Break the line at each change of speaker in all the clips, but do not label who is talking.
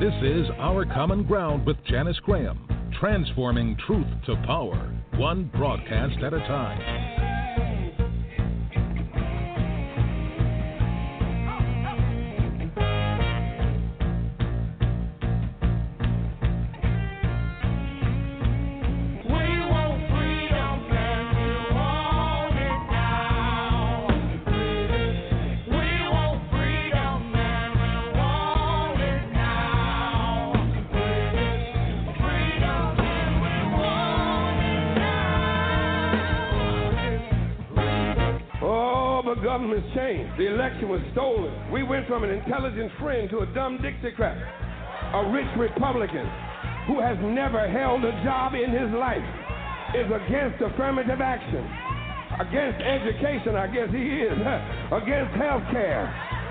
This is Our Common Ground with Janice Graham, transforming truth to power, one broadcast at a time.
Was stolen. We went from an intelligent friend to a dumb Dixiecrat, a rich Republican who has never held a job in his life, is against affirmative action, against education, I guess he is, against health care,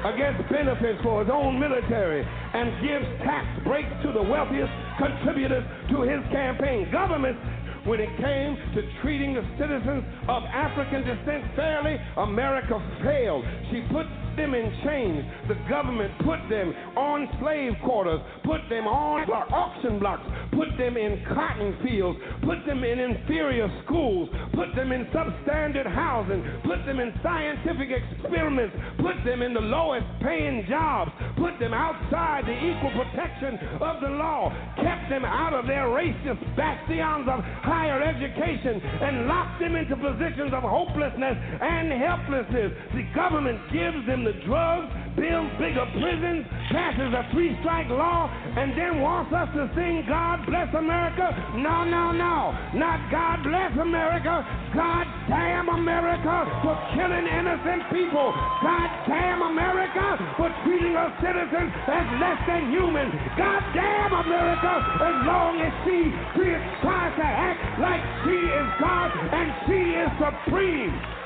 against benefits for his own military, and gives tax breaks to the wealthiest contributors to his campaign. Government when it came to treating the citizens of African descent fairly, America failed. She put them in chains. The government put them on slave quarters, put them on auction blocks, put them in cotton fields, put them in inferior schools, put them in substandard housing, put them in scientific experiments, put them in the lowest paying jobs, put them outside the equal protection of the law, kept them out of their racist bastions of higher education, and locked them into positions of hopelessness and helplessness. The government gives them the drugs, builds bigger prisons, passes a three strike law, and then wants us to sing God Bless America? No, no, no. Not God Bless America. God damn America for killing innocent people. God damn America for treating our citizens as less than human. God damn America as long as she tries to act like she is God and she is supreme.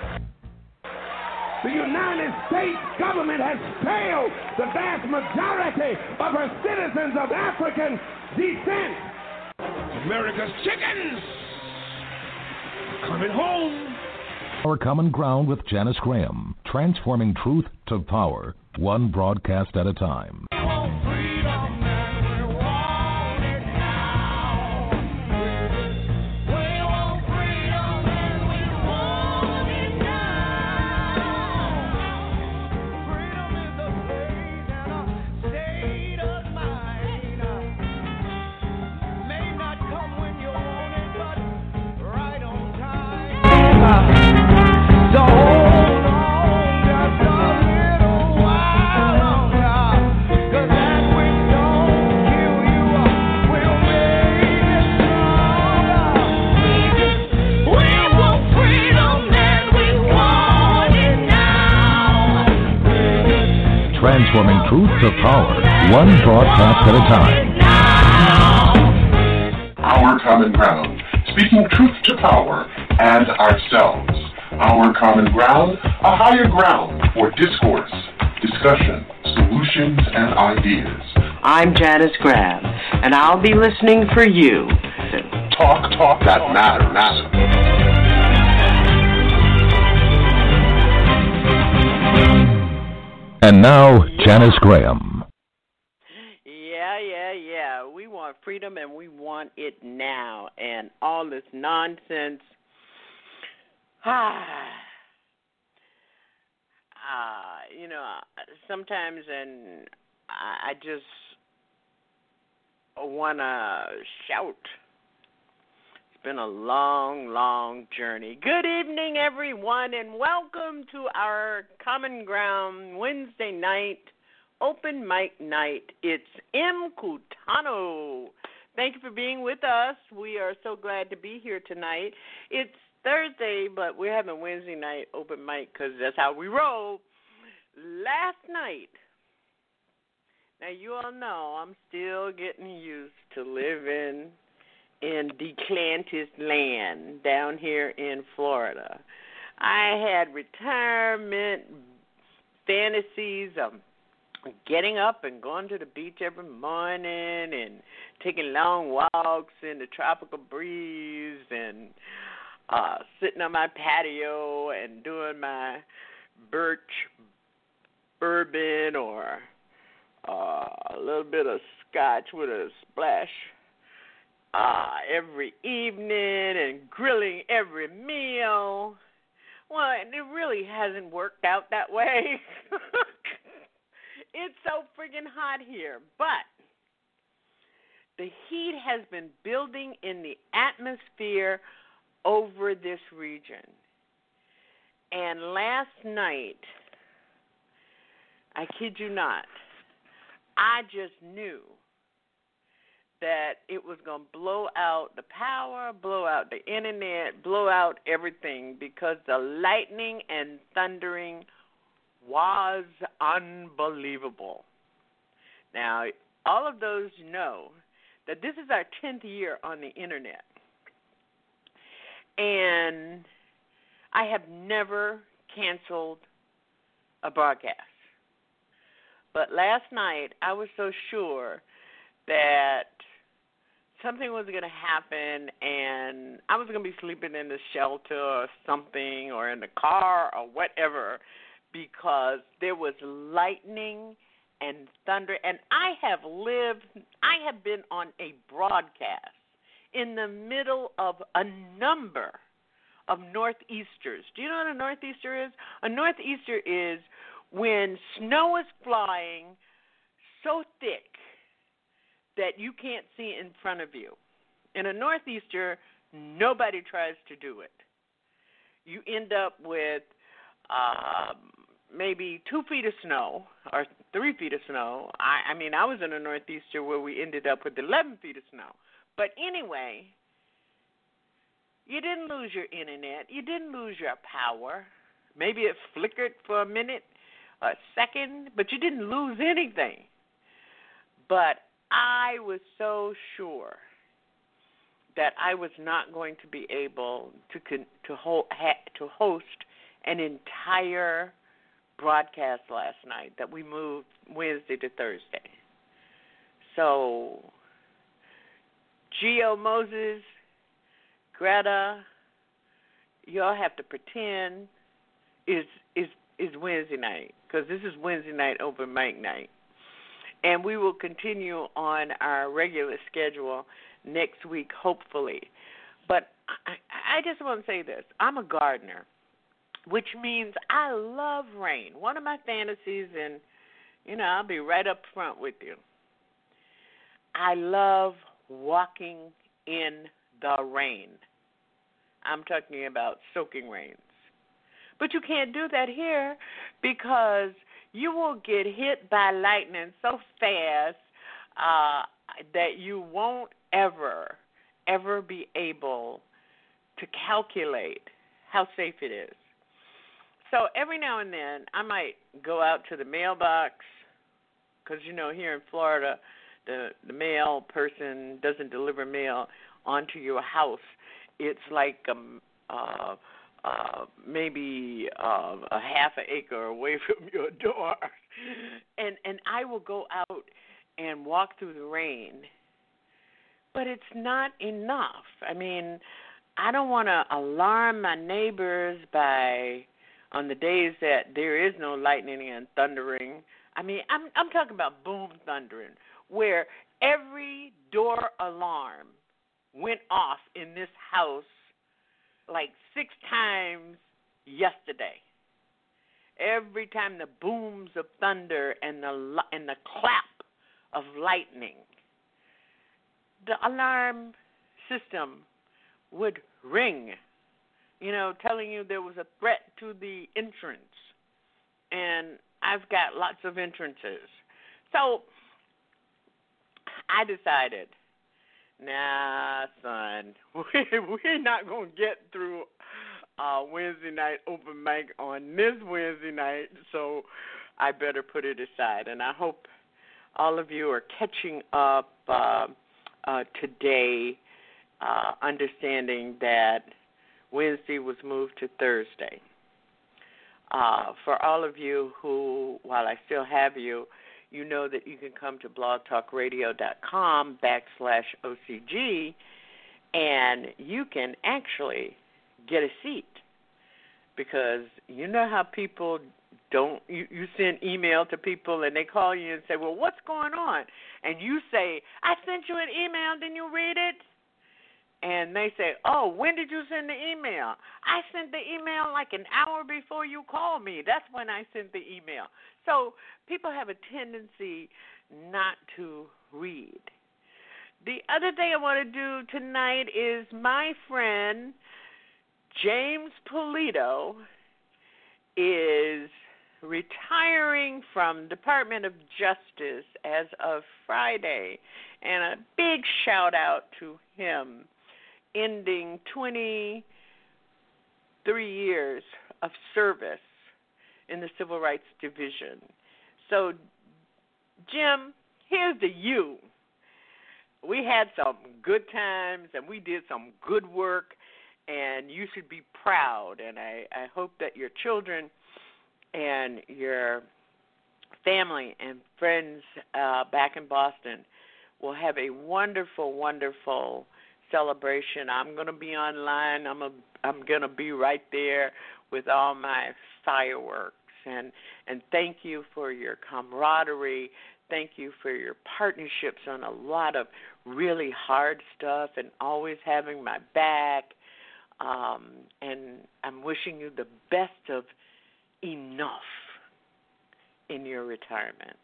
The United States government has failed the vast majority of her citizens of African descent. America's chickens coming home.
Our Common Ground with Janice Graham, transforming truth to power, one broadcast at a time. Transforming truth to power, one broadcast at a time.
Our common ground, speaking truth to power and ourselves. Our common ground, a higher ground for discourse, discussion, solutions, and ideas.
I'm Janice Graham, and I'll be listening for you.
Talk, talk that matters.
And now, Janice Graham.
Yeah, yeah, yeah. We want freedom and we want it now. And all this nonsense. Ah. Ah, you know, sometimes and I just want to shout been a long, long journey. Good evening, everyone, and welcome to our Common Ground Wednesday night open mic night. It's mkutano. Thank you for being with us. We are so glad to be here tonight. It's Thursday, but we're having Wednesday night open mic because that's how we roll. Last night, now you all know I'm still getting used to living in Declantis land down here in Florida. I had retirement fantasies of getting up and going to the beach every morning and taking long walks in the tropical breeze and uh sitting on my patio and doing my birch bourbon or uh a little bit of scotch with a splash uh, every evening and grilling every meal. Well, it really hasn't worked out that way. it's so friggin' hot here. But the heat has been building in the atmosphere over this region. And last night, I kid you not, I just knew that it was going to blow out the power, blow out the internet, blow out everything because the lightning and thundering was unbelievable. Now, all of those know that this is our 10th year on the internet. And I have never canceled a broadcast. But last night, I was so sure that something was going to happen and I was going to be sleeping in the shelter or something or in the car or whatever because there was lightning and thunder and I have lived I have been on a broadcast in the middle of a number of northeasters. Do you know what a northeaster is? A northeaster is when snow is flying so thick that you can't see in front of you. In a northeaster, nobody tries to do it. You end up with um, maybe two feet of snow or three feet of snow. I, I mean, I was in a northeaster where we ended up with 11 feet of snow. But anyway, you didn't lose your internet. You didn't lose your power. Maybe it flickered for a minute, a second, but you didn't lose anything. But I was so sure that I was not going to be able to to hold to host an entire broadcast last night that we moved Wednesday to Thursday. So Geo Moses, Greta, y'all have to pretend is is is Wednesday night because this is Wednesday night open mic night and we will continue on our regular schedule next week, hopefully. But I, I just want to say this I'm a gardener, which means I love rain. One of my fantasies, and, you know, I'll be right up front with you. I love walking in the rain. I'm talking about soaking rains. But you can't do that here because you will get hit by lightning so fast uh, that you won't ever, ever be able to calculate how safe it is. So every now and then, I might go out to the mailbox because you know here in Florida, the the mail person doesn't deliver mail onto your house. It's like um uh uh, maybe uh, a half an acre away from your door, and and I will go out and walk through the rain. But it's not enough. I mean, I don't want to alarm my neighbors by on the days that there is no lightning and thundering. I mean, I'm I'm talking about boom thundering, where every door alarm went off in this house like six times yesterday. Every time the booms of thunder and the and the clap of lightning, the alarm system would ring, you know, telling you there was a threat to the entrance. And I've got lots of entrances. So I decided Nah, son, we're not gonna get through uh, Wednesday night open mic on this Wednesday night, so I better put it aside. And I hope all of you are catching up uh, uh, today, uh, understanding that Wednesday was moved to Thursday. Uh, for all of you who, while I still have you, you know that you can come to blogtalkradio.com backslash OCG and you can actually get a seat because you know how people don't you, you send email to people and they call you and say, "Well, what's going on?" And you say, "I sent you an email. Didn't you read it?" And they say, "Oh, when did you send the email?" I sent the email like an hour before you called me. That's when I sent the email. So people have a tendency not to read. The other thing I want to do tonight is my friend James Polito is retiring from Department of Justice as of Friday, and a big shout out to him, ending 23 years of service in the Civil Rights Division. So, Jim, here's the you. We had some good times and we did some good work, and you should be proud. And I, I hope that your children and your family and friends uh, back in Boston will have a wonderful, wonderful celebration. I'm to be online. I'm a, I'm to be right there with all my fireworks and and thank you for your camaraderie. Thank you for your partnerships on a lot of really hard stuff and always having my back. Um, and I'm wishing you the best of enough in your retirement.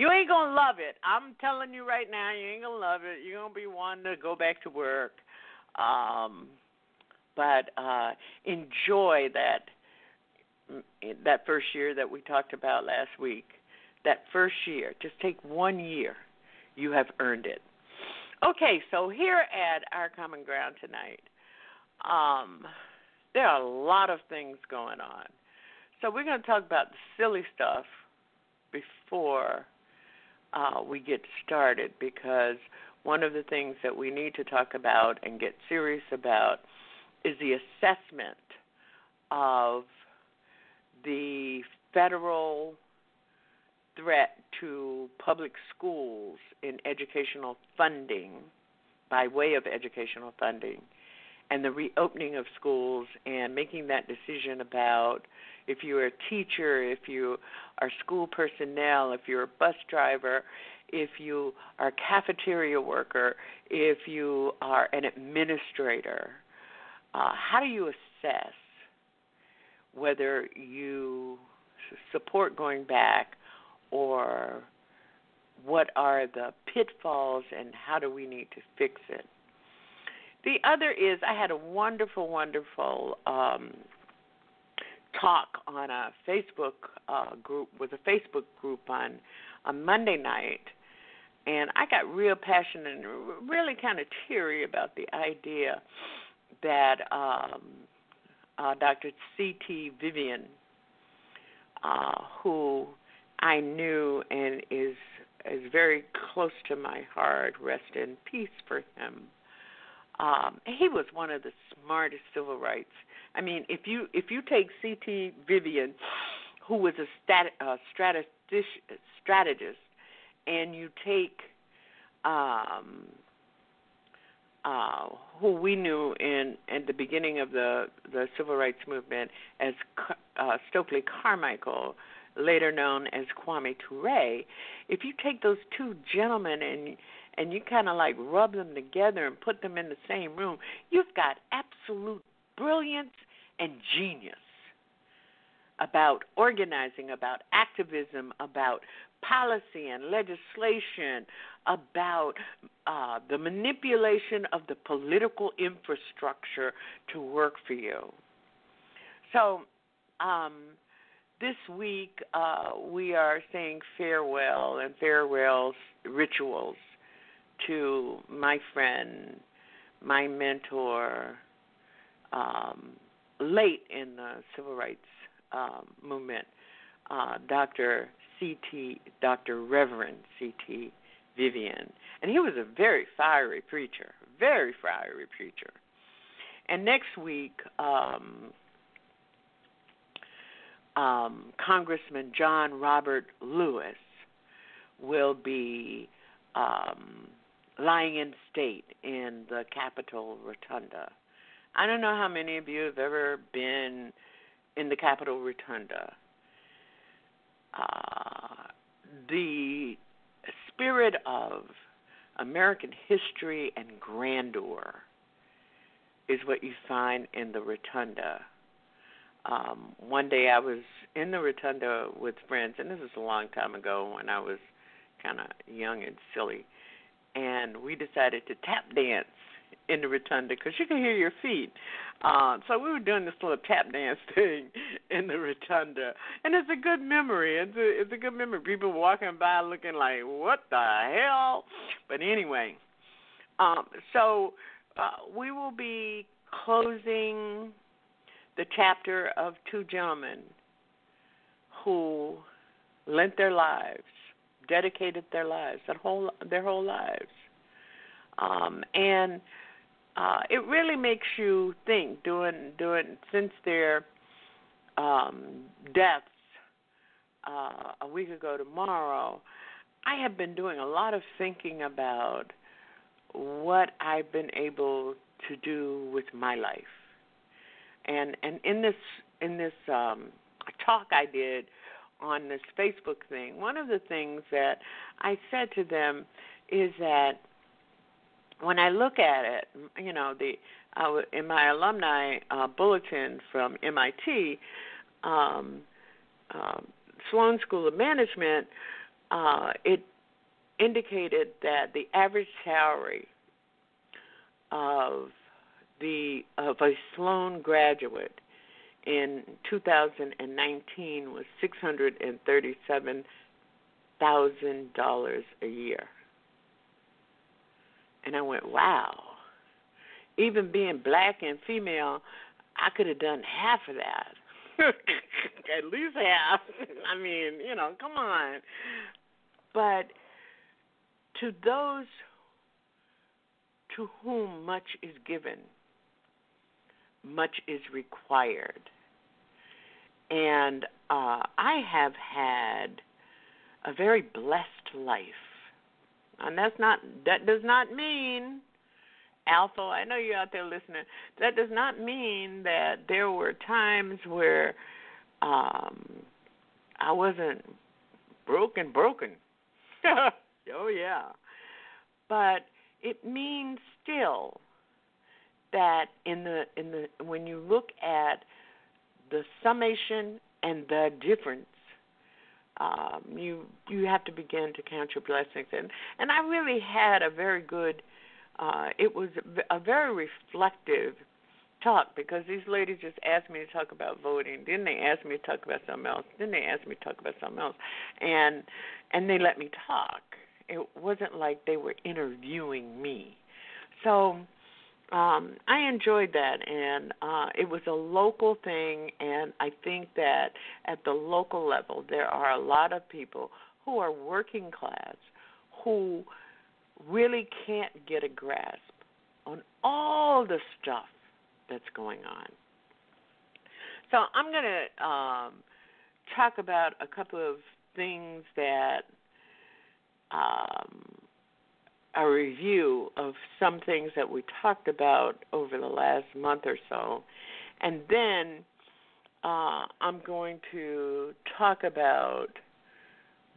You ain't gonna love it. I'm telling you right now, you ain't gonna love it. You're gonna be wanting to go back to work. Um, but uh, enjoy that that first year that we talked about last week. That first year, just take one year. You have earned it. Okay, so here at our common ground tonight, um, there are a lot of things going on. So we're going to talk about the silly stuff before uh, we get started because one of the things that we need to talk about and get serious about is the assessment of the federal threat to public schools in educational funding by way of educational funding and the reopening of schools and making that decision about if you're a teacher, if you are school personnel, if you're a bus driver, if you are a cafeteria worker, if you are an administrator, uh, how do you assess whether you support going back or what are the pitfalls and how do we need to fix it. The other is I had a wonderful, wonderful um, talk on a Facebook uh, group with a Facebook group on a Monday night, and I got real passionate and really kind of teary about the idea that um, uh, Dr. C.T. Vivian, uh, who I knew and is is very close to my heart. Rest in peace for him. Um, he was one of the smartest civil rights. I mean, if you if you take C.T. Vivian, who was a stat, strategist, strategist, and you take um, uh, who we knew in at the beginning of the the civil rights movement as uh, Stokely Carmichael, later known as Kwame Ture. If you take those two gentlemen and and you kind of like rub them together and put them in the same room, you've got absolute brilliance and genius about organizing, about activism, about policy and legislation, about uh, the manipulation of the political infrastructure to work for you. So, um, this week uh, we are saying farewell and farewell rituals to my friend, my mentor, um, late in the civil rights um, movement, uh, Dr. C.T. Dr. Reverend C.T. Vivian, and he was a very fiery preacher, very fiery preacher. And next week, um, um, Congressman John Robert Lewis will be um, lying in state in the Capitol Rotunda. I don't know how many of you have ever been in the Capitol Rotunda. uh, the spirit of American history and grandeur is what you find in the rotunda. Um, one day I was in the rotunda with friends, and this was a long time ago when I was kind of young and silly, and we decided to tap dance in the rotunda because you can hear your feet. Uh, so we were doing this little tap dance thing in the rotunda, and it's a good memory. It's a it's a good memory. People walking by looking like, "What the hell?" But anyway, um, so uh, we will be closing the chapter of two gentlemen who lent their lives, dedicated their lives, their whole their whole lives, um, and uh, it really makes you think. Doing doing since their um, deaths uh, a week ago tomorrow, I have been doing a lot of thinking about what I've been able to do with my life. And and in this in this um, talk I did on this Facebook thing, one of the things that I said to them is that when I look at it, you know, the uh, in my alumni uh, bulletin from MIT, um, uh, Sloan School of Management, uh, it indicated that the average salary of the of a Sloan graduate in 2019 was six hundred and thirty-seven thousand dollars a year, and I went, "Wow!" Even being black and female, I could have done half of that. At least half. I mean, you know, come on. But to those to whom much is given, much is required. And uh, I have had a very blessed life. And that's not that does not mean Alpha, I know you're out there listening. That does not mean that there were times where um I wasn't broken broken. oh yeah. But it means still that in the in the when you look at the summation and the difference um, you you have to begin to count your blessings. And and I really had a very good uh, it was a very reflective talk because these ladies just asked me to talk about voting. Then they asked me to talk about something else. Then they asked me to talk about something else. And and they let me talk. It wasn't like they were interviewing me. So um, I enjoyed that, and uh, it was a local thing. And I think that at the local level, there are a lot of people who are working class who really can't get a grasp on all the stuff that's going on. So I'm going to um, talk about a couple of things that um, a review of some things that we talked about over the last month or so. And then uh, I'm going to talk about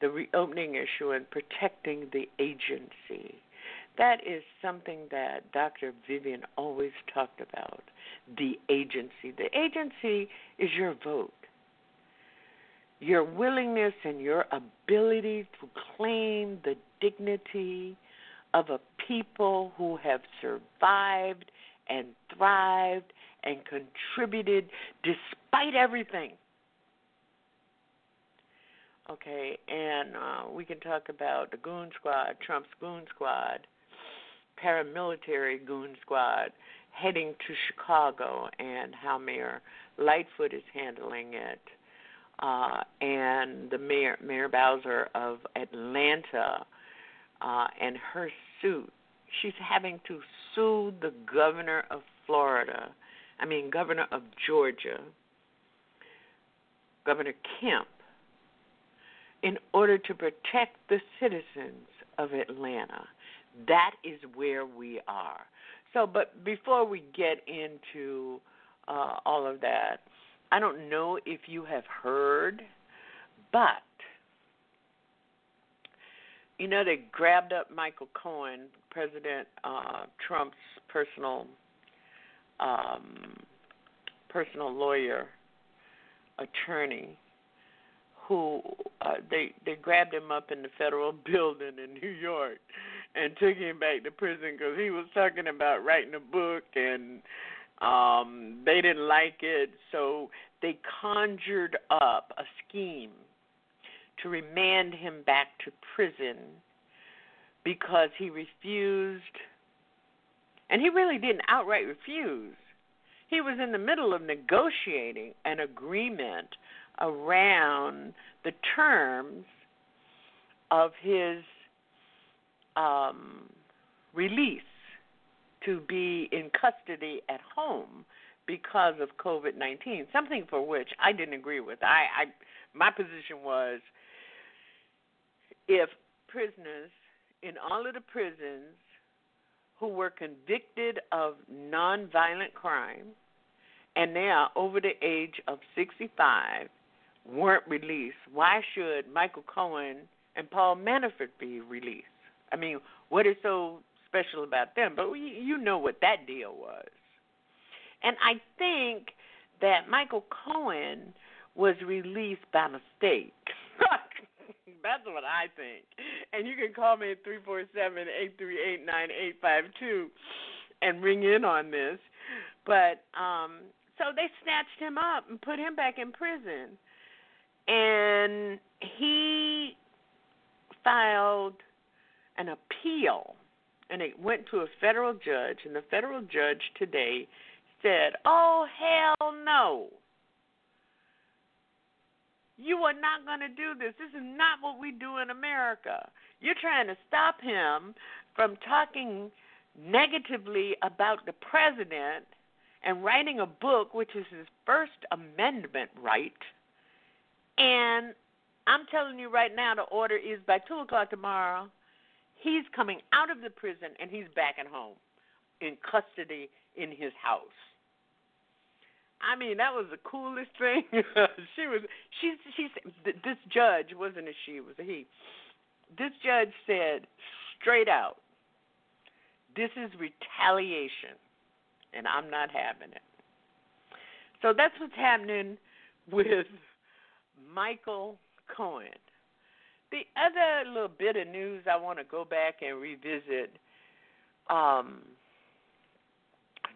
the reopening issue and protecting the agency. That is something that Dr. Vivian always talked about the agency. The agency is your vote your willingness and your ability to claim the dignity of a people who have survived and thrived and contributed despite everything. Okay, and uh, we can talk about the Goon Squad, Trump's Goon Squad, paramilitary Goon Squad heading to Chicago, and how Mayor Lightfoot is handling it uh, and the mayor, Mayor Bowser of Atlanta, uh, and her suit. She's having to sue the governor of Florida, I mean, governor of Georgia, Governor Kemp, in order to protect the citizens of Atlanta. That is where we are. So, but before we get into uh, all of that, I don't know if you have heard, but you know, they grabbed up Michael Cohen, President uh, Trump's personal um, personal lawyer, attorney, who uh, they they grabbed him up in the federal building in New York and took him back to prison because he was talking about writing a book and um they didn't like it. So they conjured up a scheme to remand him back to prison because he refused and he really didn't outright refuse he was in the middle of negotiating an agreement around the terms of his um, release to be in custody at home because of COVID nineteen, something for which I didn't agree with. I, I my position was if prisoners in all of the prisons who were convicted of nonviolent crime and they are over the age of 65 weren't released, why should Michael Cohen and Paul Manafort be released? I mean, what is so special about them? But you know what that deal was. And I think that Michael Cohen was released by mistake. That's what I think. And you can call me at three four seven eight three eight nine eight five two and ring in on this. But um so they snatched him up and put him back in prison. And he filed an appeal and it went to a federal judge and the federal judge today said, "Oh hell no. You are not going to do this. This is not what we do in America. You're trying to stop him from talking negatively about the president and writing a book, which is his First Amendment right. And I'm telling you right now, the order is by 2 o'clock tomorrow, he's coming out of the prison and he's back at home in custody in his house. I mean, that was the coolest thing. she was, she's, she's, this judge wasn't a she, it was a he. This judge said straight out, this is retaliation and I'm not having it. So that's what's happening with Michael Cohen. The other little bit of news I want to go back and revisit. Um,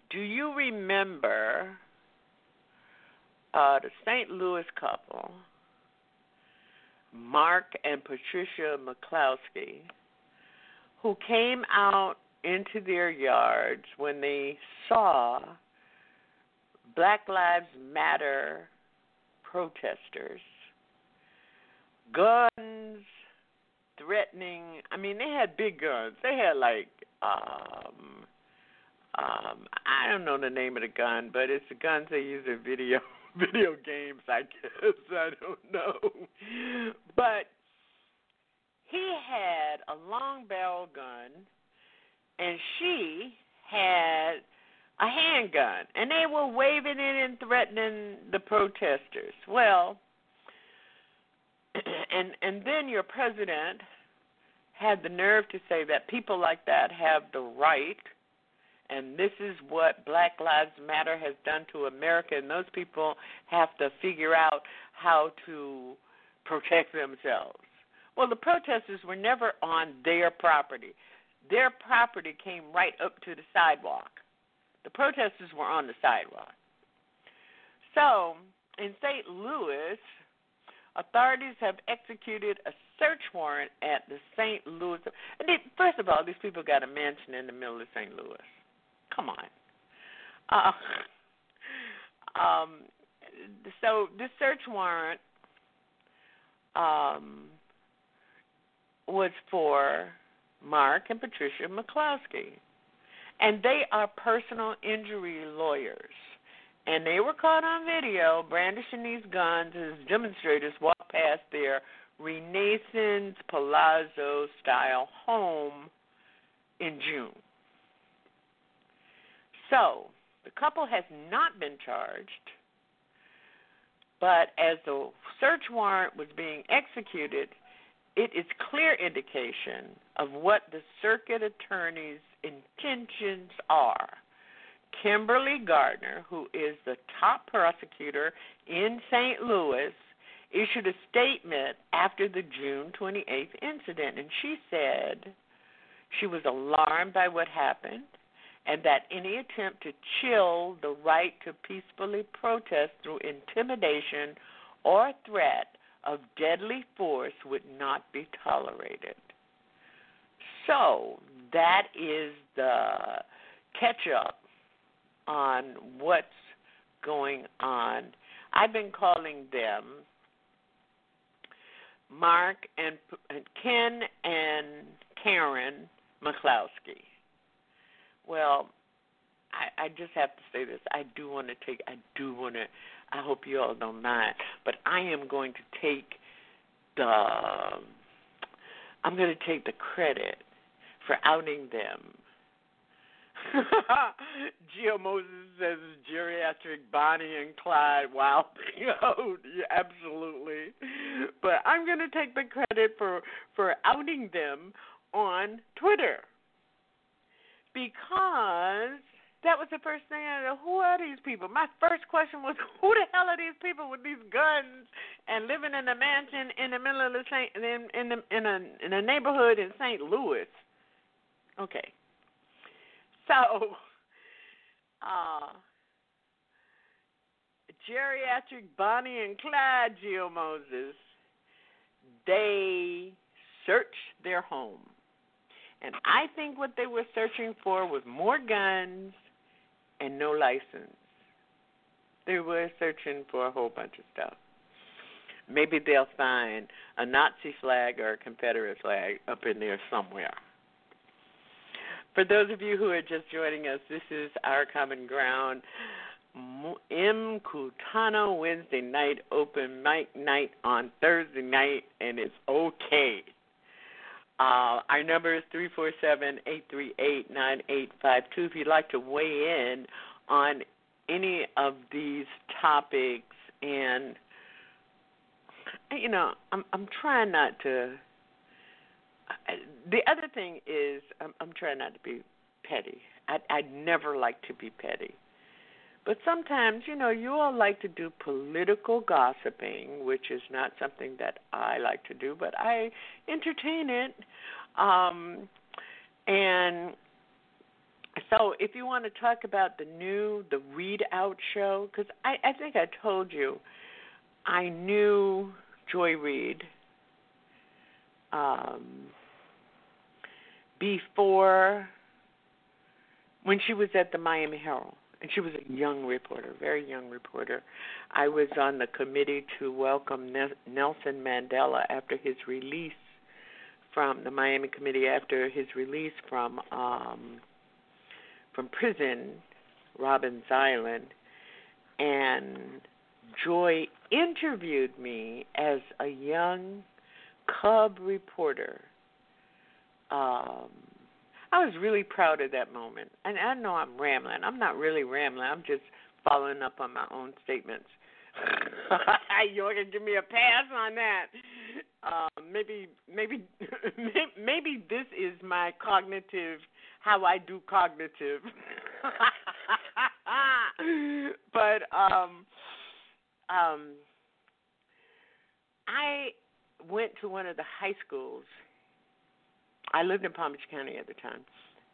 do you remember uh, the St. Louis couple, Mark and Patricia McCloskey, who came out into their yards when they saw Black Lives Matter protesters, guns threatening. I mean, they had big guns. They had like um um I don't know the name of the gun, but it's the guns they use in video video games, I guess. I don't know. But he had a long barrel gun and she had a handgun, and they were waving it and threatening the protesters. Well, and and then your president had the nerve to say that people like that have the right and this is what Black Lives Matter has done to America, and those people have to figure out how to protect themselves. Well, the protesters were never on their property. Their property came right up to the sidewalk. The protesters were on the sidewalk. So, in St. Louis, authorities have executed a search warrant at the St. Louis. First of all, these people got a mansion in the middle of St. Louis. Come on. Uh, um, so this search warrant um, was for Mark and Patricia McCloskey. And they are personal injury lawyers. And they were caught on video brandishing these guns as demonstrators walked past their Renaissance Palazzo style home in June. So, the couple has not been charged, but as the search warrant was being executed, it is clear indication of what the circuit attorney's intentions are. Kimberly Gardner, who is the top prosecutor in St. Louis, issued a statement after the June 28th incident, and she said she was alarmed by what happened and that any attempt to chill the right to peacefully protest through intimidation or threat of deadly force would not be tolerated. So, that is the catch up on what's going on. I've been calling them Mark and, Ken and Karen McCloskey. Well, I, I just have to say this. I do want to take. I do want to. I hope you all don't mind, but I am going to take the. I'm going to take the credit for outing them. Geo Moses says geriatric Bonnie and Clyde. Wow, oh, absolutely. But I'm going to take the credit for for outing them on Twitter because that was the first thing I know. Who are these people? My first question was, who the hell are these people with these guns and living in a mansion in the middle of the Saint in in the, in a in a neighborhood in St. Louis? Okay, so, uh, geriatric Bonnie and Clyde Geo Moses, they searched their home and I think what they were searching for was more guns and no license. They were searching for a whole bunch of stuff. Maybe they'll find a Nazi flag or a Confederate flag up in there somewhere. For those of you who are just joining us, this is our common ground. mkutano Wednesday night, open mic night on Thursday night, and it's okay. Uh, our number is three four seven eight three eight nine eight five two. If you'd like to weigh in on any of these topics, and you know, I'm I'm trying not to. The other thing is, I'm, I'm trying not to be petty. I I'd never like to be petty. But sometimes, you know, you all like to do political gossiping, which is not something that I like to do, but I entertain it. Um, and so, if you want to talk about the new, the ReidOut show, because I, I think I told you, I knew Joy Reid um, before when she was at the Miami Herald and she was a young reporter, very young reporter. I was on the committee to welcome Nelson Mandela after his release from the Miami committee after his release from um from prison, Robben Island, and Joy interviewed me as a young cub reporter. Um I was really proud of that moment. And I know I'm rambling. I'm not really rambling. I'm just following up on my own statements. You're gonna give me a pass on that. Uh, maybe, maybe, maybe this is my cognitive, how I do cognitive. but um, um, I went to one of the high schools I lived in Palm Beach County at the time,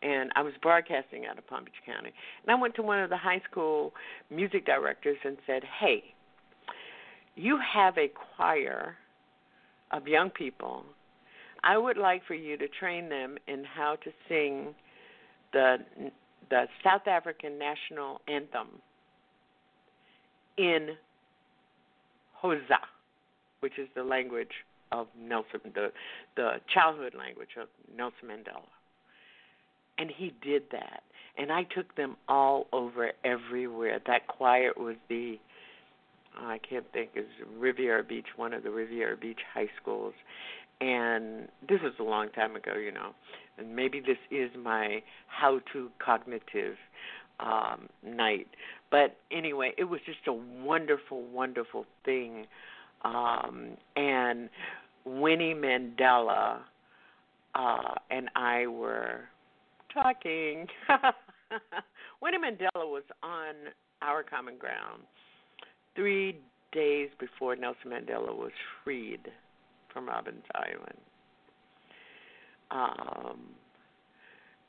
and I was broadcasting out of Palm Beach County. And I went to one of the high school music directors and said, "Hey, you have a choir of young people. I would like for you to train them in how to sing the the South African national anthem in Xhosa, which is the language of Nelson, the the childhood language of Nelson Mandela. And he did that, and I took them all over everywhere. That choir was the I can't think is Riviera Beach, one of the Riviera Beach high schools, and this was a long time ago, you know. And maybe this is my how-to cognitive um, night, but anyway, it was just a wonderful, wonderful thing. Um, and Winnie Mandela uh, and I were talking. Winnie Mandela was on our common ground three days before Nelson Mandela was freed from Robben's Island. Um,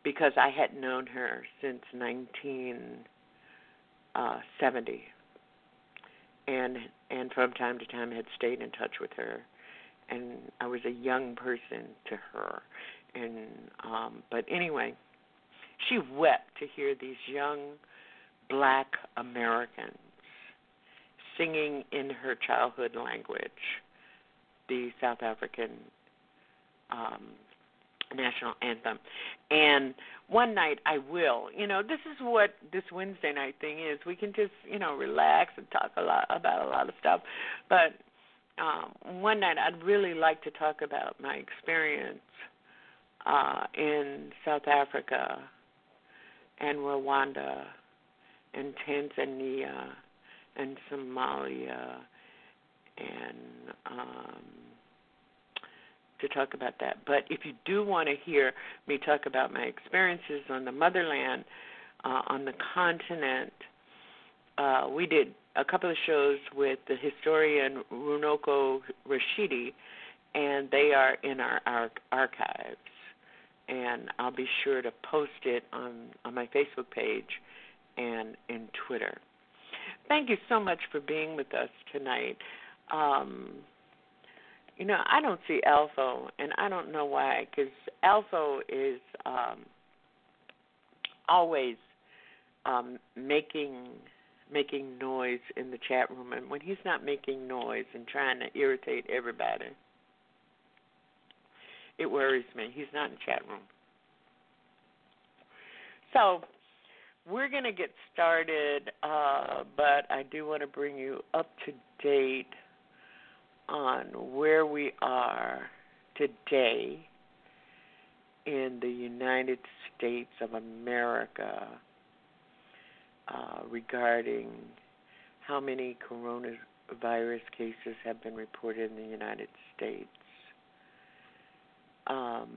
because I had known her since 1970, uh, and and from time to time had stayed in touch with her, and I was a young person to her, and um, but anyway, she wept to hear these young black Americans singing in her childhood language the South African um, national anthem. And one night I will. You know, this is what this Wednesday night thing is. We can just, you know, relax and talk a lot about a lot of stuff. But um one night I'd really like to talk about my experience uh in South Africa and Rwanda and Tanzania and Somalia and um to talk about that. But if you do want to hear me talk about my experiences on the motherland, uh, on the continent, uh, we did a couple of shows with the historian Runoko Rashidi, and they are in our, archives. And I'll be sure to post it on, on my Facebook page and in Twitter. Thank you so much for being with us tonight. Um, you know, I don't see Alpha, and I don't know why, because Alpha is um, always um, making making noise in the chat room, and when he's not making noise and trying to irritate everybody, it worries me. He's not in the chat room. So we're going to get started, uh, but I do want to bring you up to date on where we are today in the United States of America uh, regarding how many coronavirus cases have been reported in the United States. Um,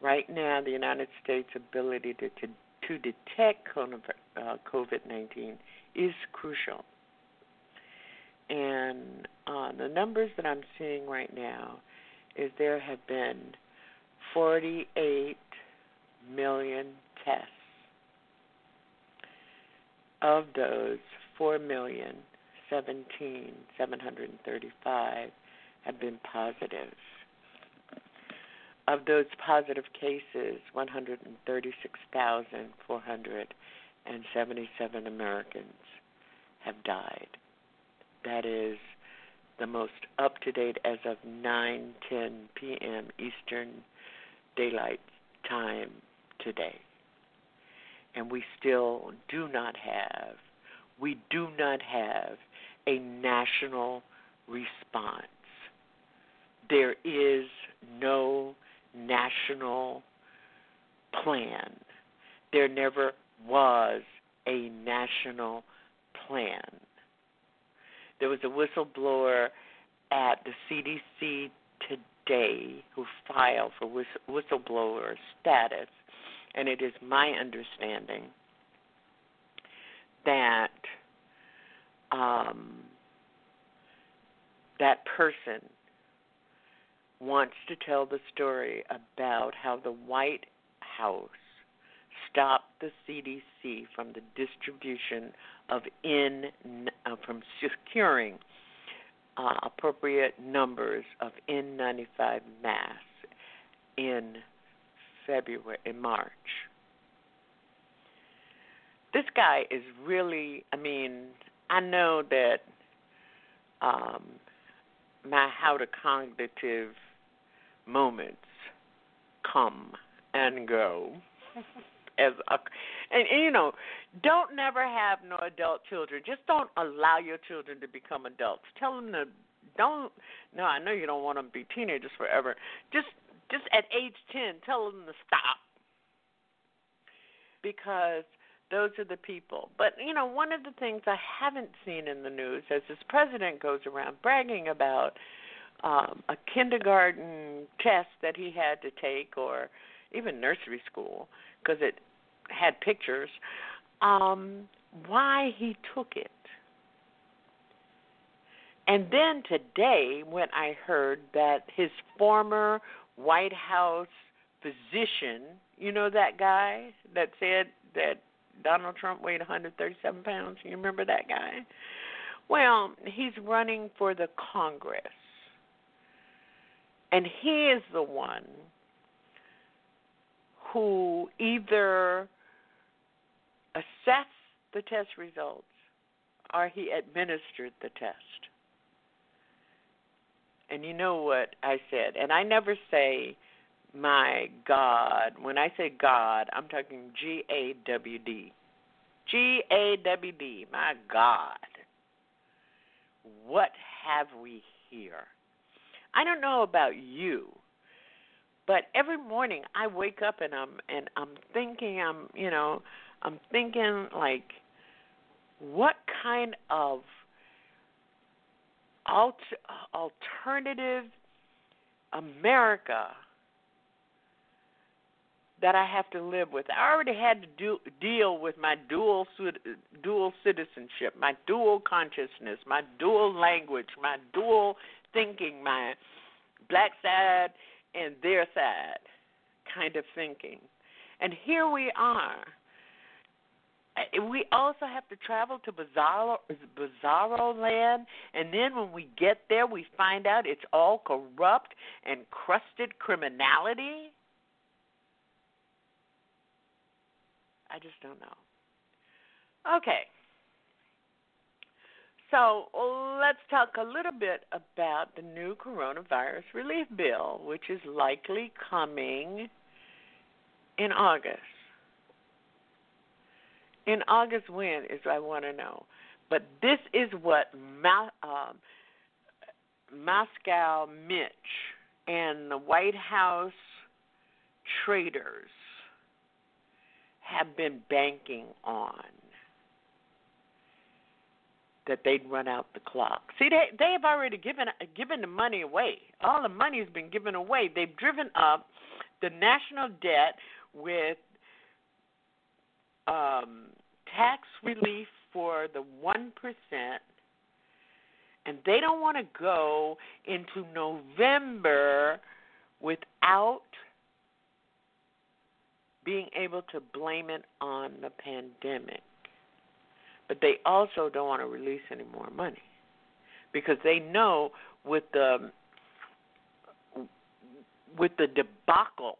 right now, the United States' ability to, to, to detect uh, COVID 19 is crucial. And uh, the numbers that I'm seeing right now is there have been 48 million tests. Of those, 4,017,735 have been positive. Of those positive cases, 136,477 Americans have died. That is the most up to date as of 9:10 p.m. Eastern Daylight Time today. And we still do not have we do not have a national response. There is no national plan. There never was a national plan. There was a whistleblower at the CDC today who filed for whistleblower status, and it is my understanding that um, that person wants to tell the story about how the White House stopped the CDC from the distribution of N uh, from securing uh, appropriate numbers of N95 masks in February in March. This guy is really I mean, I know that um my how to cognitive moments come and go as a and, you know don't never have no adult children. Just don't allow your children to become adults. Tell them to don't no i know you don't want them to be teenagers forever. Just just at age 10 tell them to stop. Because those are the people. But you know one of the things i haven't seen in the news as this president goes around bragging about um, a kindergarten test that he had to take, or even nursery school, because it had pictures. Um, why he took it. And then today, when I heard that his former White House physician, you know that guy that said that Donald Trump weighed 137 pounds. You remember that guy? Well, he's running for the Congress. And he is the one who either assessed the test results or he administered the test. And you know what I said, and I never say my God. When I say God, I'm talking G A W D. G A W D, my God. What have we here? I don't know about you, but every morning I wake up and I'm and I'm thinking I'm, you know, I'm thinking like what kind of alt- alternative America that I have to live with. I already had to do, deal with my dual dual citizenship, my dual consciousness, my dual language, my dual thinking, my black side and their side kind of thinking. And here we are. We also have to travel to Bizarro, Bizarro land, and then when we get there, we find out it's all corrupt and crusted criminality I just don't know. Okay. So let's talk a little bit about the new coronavirus relief bill, which is likely coming in August. In August, when is I want to know. But this is what Ma- um, Moscow Mitch and the White House traders have been banking on that they'd run out the clock. See, they they have already given given the money away. All the money has been given away. They've driven up the national debt with um, tax relief for the one percent, and they don't want to go into November without being able to blame it on the pandemic. But they also don't want to release any more money because they know with the with the debacle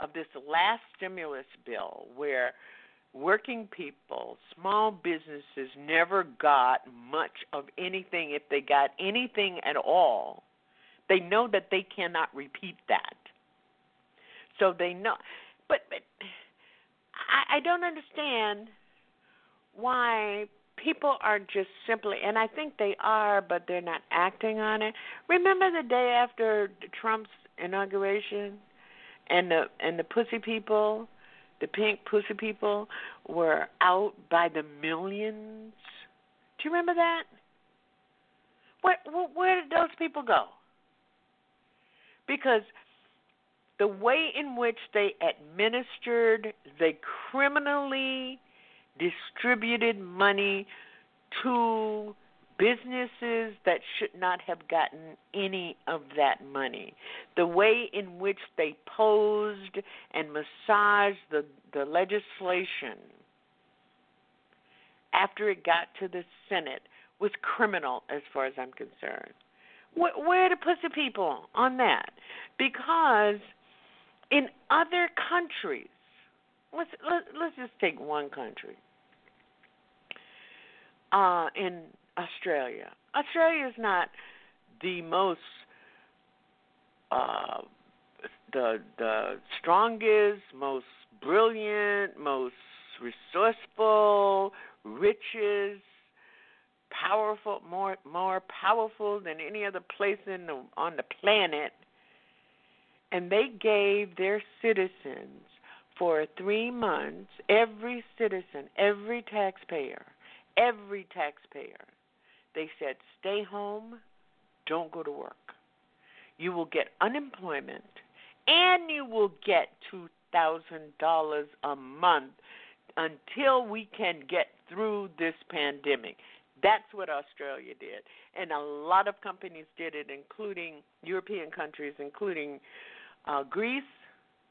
of this last stimulus bill where working people, small businesses never got much of anything if they got anything at all. They know that they cannot repeat that so they know. But but I, I don't understand why people are just simply and I think they are but they're not acting on it. Remember the day after Trump's inauguration and the and the pussy people, the pink pussy people were out by the millions. Do you remember that? Where where did those people go? Because the way in which they administered, they criminally distributed money to businesses that should not have gotten any of that money. The way in which they posed and massaged the, the legislation after it got to the Senate was criminal as far as I'm concerned. Where, where are the pussy people on that? Because in other countries, let's let, let's just take one country. Uh, in Australia, Australia is not the most uh, the the strongest, most brilliant, most resourceful, richest, powerful, more more powerful than any other place in the, on the planet. And they gave their citizens for three months, every citizen, every taxpayer, every taxpayer, they said, stay home, don't go to work. You will get unemployment and you will get $2,000 a month until we can get through this pandemic. That's what Australia did. And a lot of companies did it, including European countries, including uh, Greece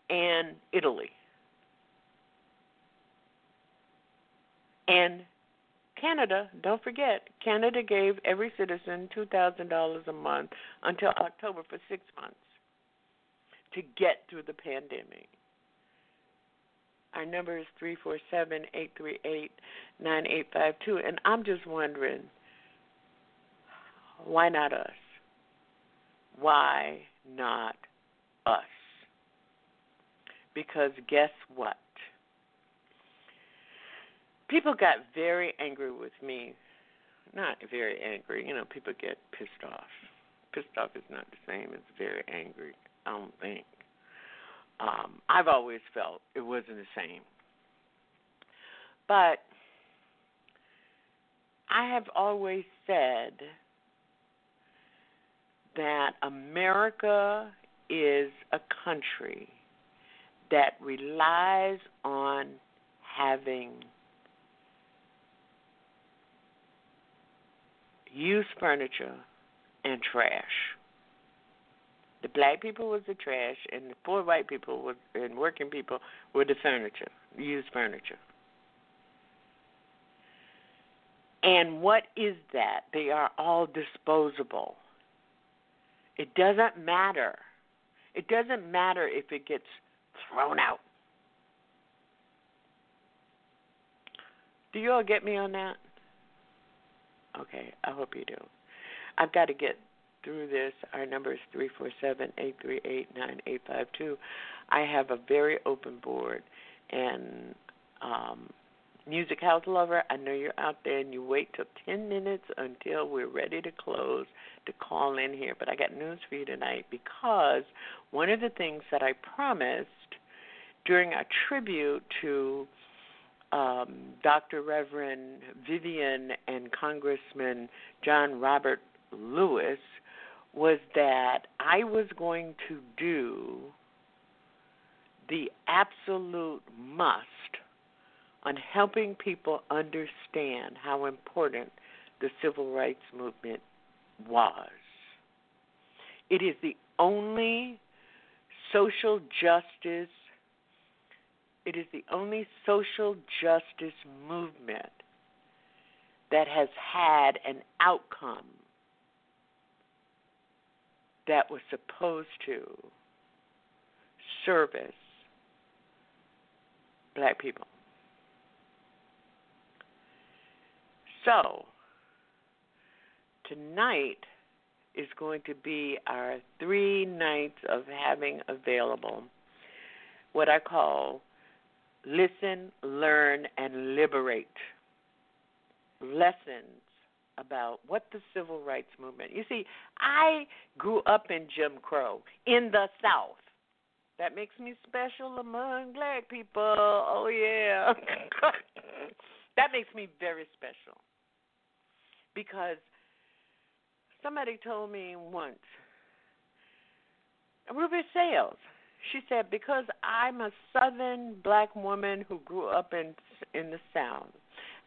and Italy. And Canada, don't forget, Canada gave every citizen $2,000 a month until October for six months to get through the pandemic. Our number is 347 838 9852. And I'm just wondering why not us? Why not us? Because guess what? People got very angry with me. Not very angry. You know, people get pissed off. Pissed off is not the same as very angry, I don't think um, I've always felt it wasn't the same. But I have always said that America is a country that relies on having used furniture and trash. The black people was the trash, and the poor white people was, and working people were the furniture, used furniture. And what is that? They are all disposable. It doesn't matter. It doesn't matter if it gets thrown out. Do you all get me on that? Okay, I hope you do. I've got to get through this. Our number is three four seven eight three eight nine eight five two. I have a very open board, and um, Music House Lover, I know you're out there and you wait till 10 minutes until we're ready to close to call in here. But I got news for you tonight because one of the things that I promised during a tribute to um, Dr. Reverend Vivian and Congressman John Robert Lewis was that I was going to do the absolute must on helping people understand how important the civil rights movement was. It is the only social justice it is the only social justice movement that has had an outcome that was supposed to service black people. So, tonight is going to be our three nights of having available what I call listen, learn, and liberate lessons about what the civil rights movement. You see, I grew up in Jim Crow in the South. That makes me special among black people. Oh yeah. that makes me very special. Because somebody told me once, Ruby Sales, she said, because I'm a southern black woman who grew up in in the South,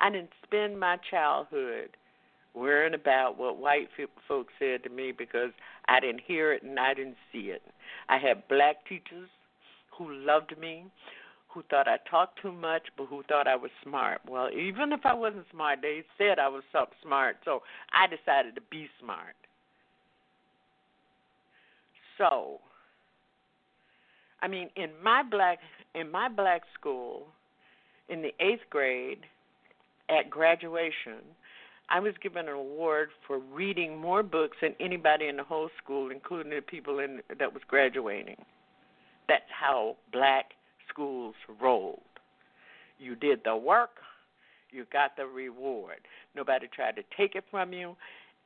I didn't spend my childhood worrying about what white folks said to me because I didn't hear it and I didn't see it. I had black teachers who loved me, who thought I talked too much, but who thought I was smart. Well, even if I wasn't smart, they said I was smart, so I decided to be smart. So, I mean, in my black in my black school, in the eighth grade, at graduation, I was given an award for reading more books than anybody in the whole school, including the people in that was graduating. That's how black schools rolled. You did the work, you got the reward. Nobody tried to take it from you.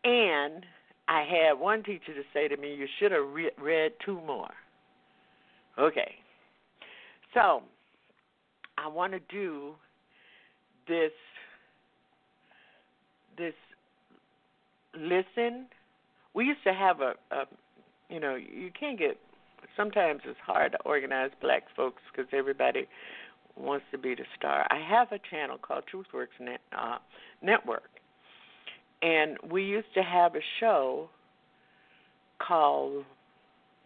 And I had one teacher to say to me, "You should have re- read two more." Okay. So, I want to do this this listen we used to have a, a you know, you can't get. Sometimes it's hard to organize black folks because everybody wants to be the star. I have a channel called TruthWorks Net, uh, Network, and we used to have a show called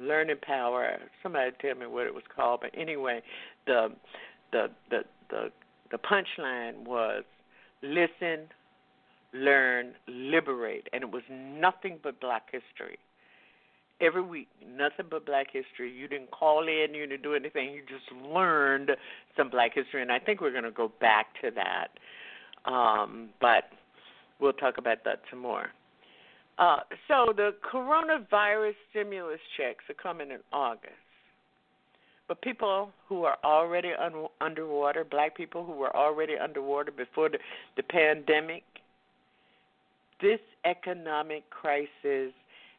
Learning Power. Somebody tell me what it was called, but anyway, the the the the the punchline was listen, learn, liberate, and it was nothing but Black history. Every week, nothing but Black history. You didn't call in, you didn't do anything. You just learned some Black history, and I think we're going to go back to that. Um, but we'll talk about that some more. Uh, so the coronavirus stimulus checks are coming in August. But people who are already un- underwater, black people who were already underwater before the, the pandemic, this economic crisis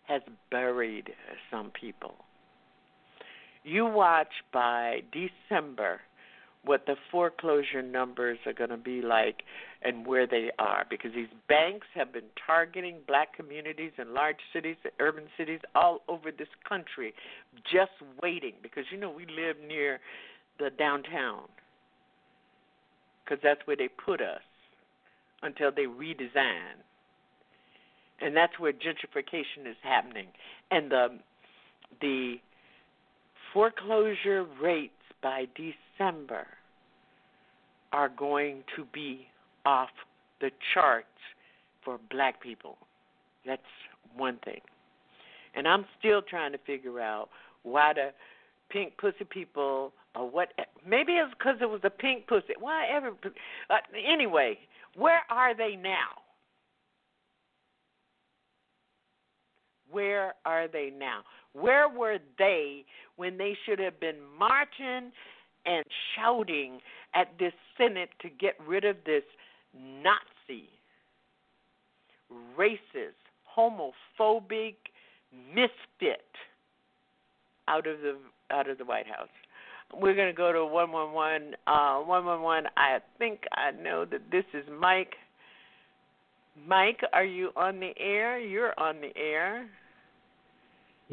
has buried some people. You watch by December what the foreclosure numbers are going to be like and where they are because these banks have been targeting black communities in large cities, urban cities all over this country just waiting because you know we live near the downtown because that's where they put us until they redesign. And that's where gentrification is happening. And the the foreclosure rates by December are going to be off the charts for black people. That's one thing. And I'm still trying to figure out why the pink pussy people or what maybe it's because it was a pink pussy. Why ever uh, anyway, where are they now? Where are they now? Where were they when they should have been marching and shouting at this Senate to get rid of this Nazi, racist, homophobic misfit out of the out of the White House. We're going to go to 111. Uh, 111, I think I know that this is Mike. Mike, are you on the air? You're on the air.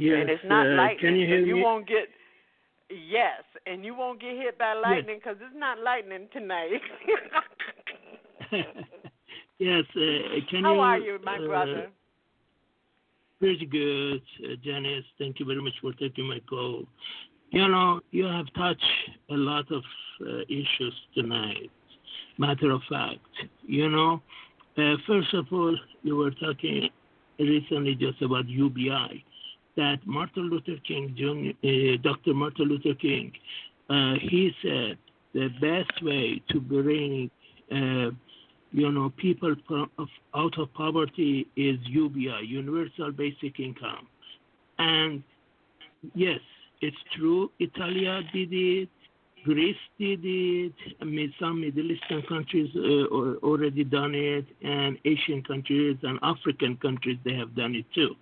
Yes.
And it's not
uh,
lightning.
Can you hear
you
me?
won't get Yes, and you won't get hit by lightning because it's not lightning tonight.
yes. Uh, can you
How
you,
are you, my
uh,
brother?
Pretty good, uh, Janice. Thank you very much for taking my call. You know, you have touched a lot of uh, issues tonight. Matter of fact, you know, uh, first of all, you were talking recently just about UBI that Martin Luther King, Jr., uh, Dr. Martin Luther King, uh, he said the best way to bring, uh, you know, people out of poverty is UBI, Universal Basic Income. And yes, it's true. Italia did it. Greece did it. Some Middle Eastern countries uh, already done it, and Asian countries and African countries they have done it too.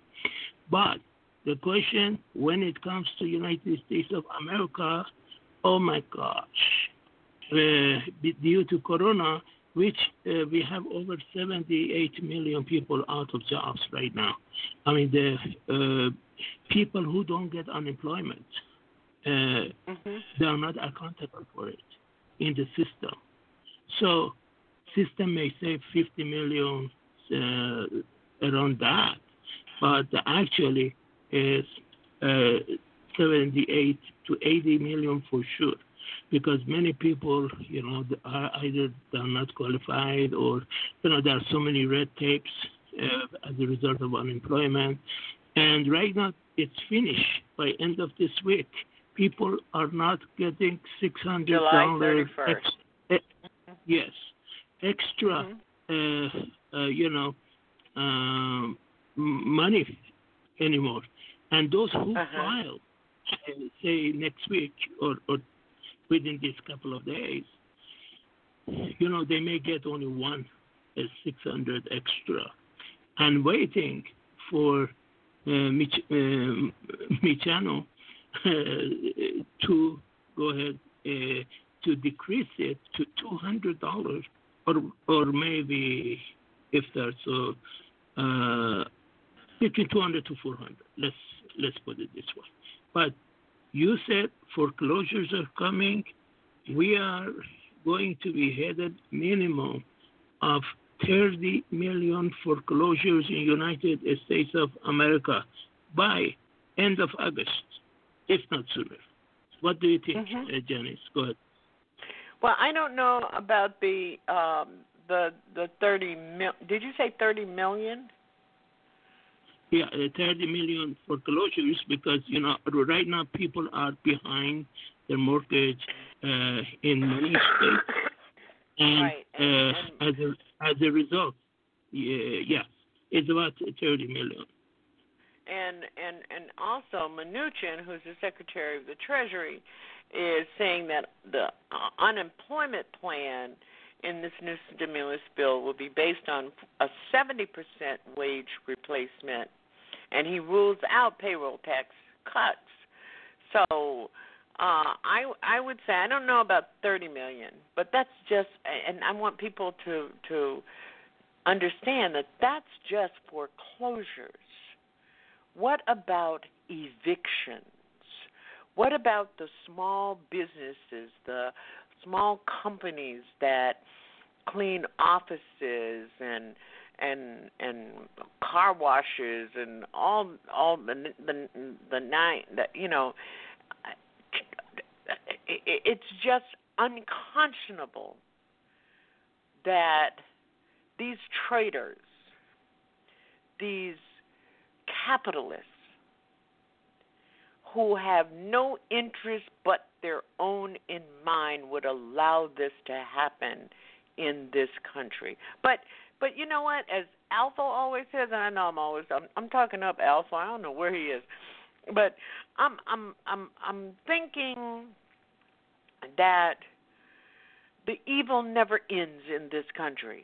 But the question when it comes to United States of America, oh my gosh, uh, due to Corona, which uh, we have over 78 million people out of jobs right now. I mean, the uh, people who don't get unemployment, mm-hmm. they are not accountable for it in the system. So, system may save 50 million uh, around that, but actually is uh, 78 to 80 million for sure because many people, you know, are either they're not qualified or, you know, there are so many red tapes uh, as a result of unemployment. And right now, it's finished by end of this week. People are not getting six hundred dollars. Ex- eh, yes, extra, mm-hmm. uh, uh, you know, um, money anymore. And those who
uh-huh.
file, say next week or, or within this couple of days, you know, they may get only one uh, 600 extra. And waiting for uh, Mich- uh, Michano uh, to go ahead uh, to decrease it to $200 or, or maybe if there's a uh, between 200 to 400. Let's let's put it this way. But you said foreclosures are coming. We are going to be headed minimum of 30 million foreclosures in United States of America by end of August, if not sooner. What do you think, mm-hmm. uh, Janice? Go ahead.
Well, I don't know about the um, the the 30 mil. Did you say 30 million?
Yeah, uh, 30 million foreclosures because you know right now people are behind their mortgage uh, in many states, and,
right. and,
uh, and, as a as a result, yeah, yeah, it's about 30 million.
And and and also Mnuchin, who's the Secretary of the Treasury, is saying that the uh, unemployment plan in this new stimulus bill will be based on a 70% wage replacement, and he rules out payroll tax cuts. So uh, I I would say I don't know about 30 million, but that's just, and I want people to to understand that that's just foreclosures. What about evictions? What about the small businesses, the small companies that clean offices and and and car washes and all all the the the nine that you know it's just unconscionable that these traders these capitalists who have no interest but their own in mind would allow this to happen in this country. But but you know what? As Alpha always says, and I know I'm always I'm, I'm talking up Alpha. I don't know where he is, but I'm I'm I'm I'm thinking that the evil never ends in this country.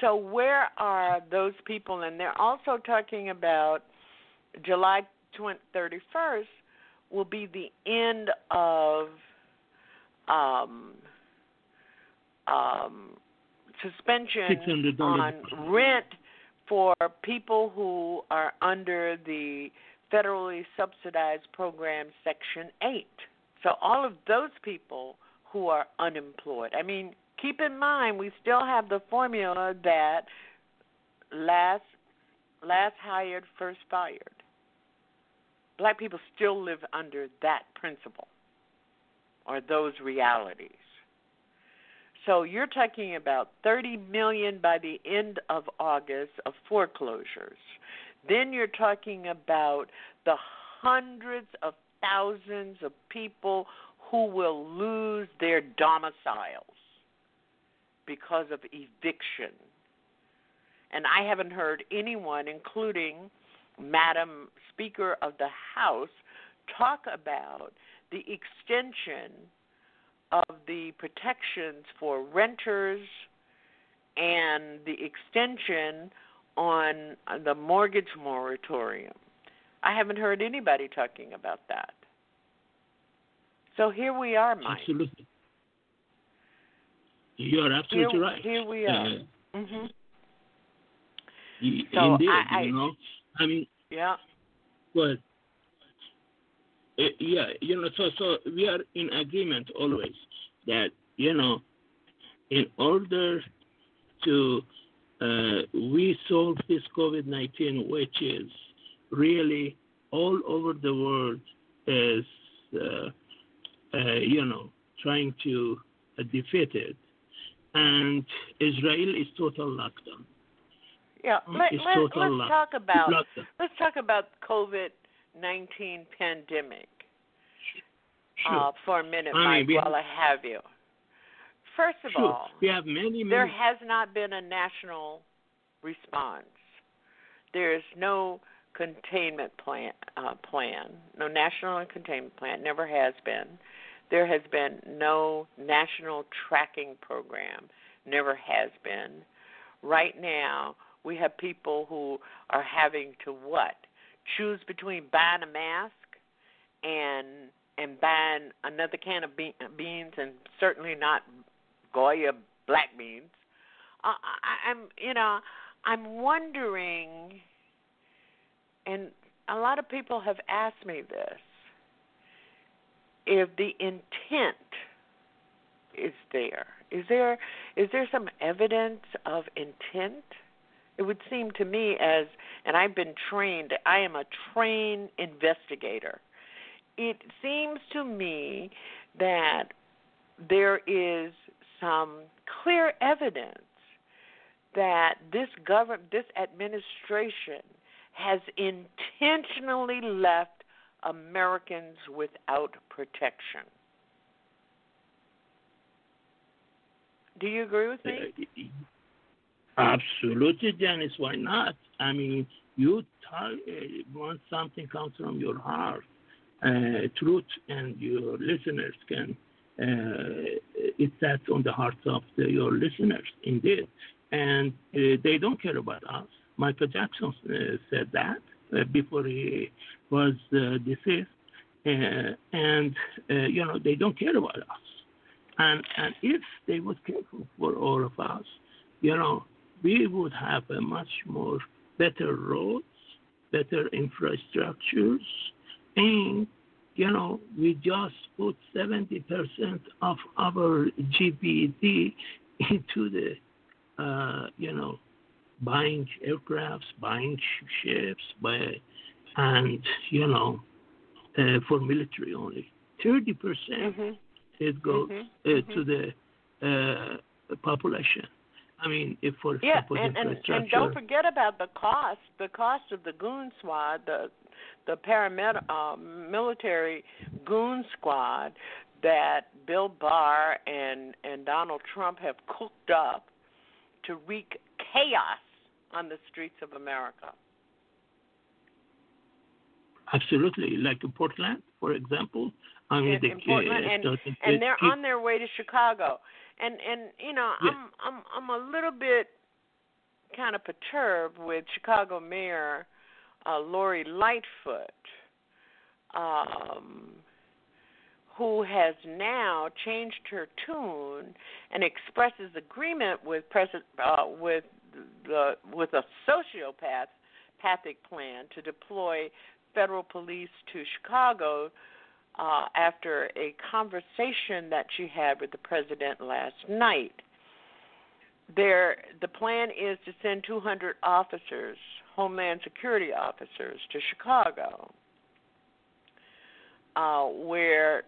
So where are those people? And they're also talking about July 31st will be the end of um, um, suspension on rent for people who are under the federally subsidized program Section 8. So all of those people who are unemployed. I mean, keep in mind we still have the formula that last last hired first fired black people still live under that principle or those realities so you're talking about 30 million by the end of August of foreclosures then you're talking about the hundreds of thousands of people who will lose their domiciles because of eviction. And I haven't heard anyone, including Madam Speaker of the House, talk about the extension of the protections for renters and the extension on the mortgage moratorium. I haven't heard anybody talking about that. So here we are, Mike.
Absolutely. You're absolutely
here,
right.
Here we are. Uh,
mm-hmm.
So
indeed,
I, I,
you know, I mean,
yeah.
But uh, yeah, you know, so so we are in agreement always that you know, in order to uh, we solve this COVID nineteen, which is really all over the world is uh, uh, you know trying to uh, defeat it and Israel is total lockdown.
Yeah, let,
it's
let, let's talk about
lockdown.
let's talk about COVID nineteen pandemic
sure.
uh, for a minute,
I
Mike,
mean,
while I have you. First of
sure.
all,
we have many, many.
there has not been a national response. There is no containment plan, uh, plan, no national containment plan. Never has been. There has been no national tracking program, never has been. Right now, we have people who are having to what? Choose between buying a mask and and buying another can of be- beans and certainly not Goya black beans I, I, I'm, you know, I'm wondering, and a lot of people have asked me this, if the intent is there. Is there is there some evidence of intent? It would seem to me as and I've been trained, I am a trained investigator. It seems to me that there is some clear evidence that this government this administration has intentionally left Americans without protection. Do you agree with me?
Uh, Absolutely, Janice. Why not? I mean, you tell uh, once something comes from your heart, uh, truth, and your listeners can. Uh, it sets on the hearts of the, your listeners, indeed, and uh, they don't care about us. Michael Jackson uh, said that uh, before he was deceased, and you know they don't care about us. And and if they would care for all of us, you know, we would have a much more better roads, better infrastructures, and you know, we just put 70% of our GDP into the, uh, you know, buying aircrafts, buying ships, buy, and you know, uh, for military only. 30% mm-hmm it goes mm-hmm. Uh, mm-hmm. to the uh, population. I mean, if for
yeah, and, and, and don't forget about the cost. The cost of the goon squad, the the paramilitary uh, military goon squad that Bill Barr and and Donald Trump have cooked up to wreak chaos on the streets of America.
Absolutely, like in Portland, for example,
I mean, in, the, in Portland, and, and they're on their way to Chicago. And and you know, yeah. I'm I'm I'm a little bit kind of perturbed with Chicago Mayor uh, Lori Lightfoot, um, who has now changed her tune and expresses agreement with President uh, with the with a sociopath pathic plan to deploy federal police to Chicago uh, after a conversation that she had with the president last night. There, the plan is to send 200 officers, Homeland Security officers, to Chicago, uh, where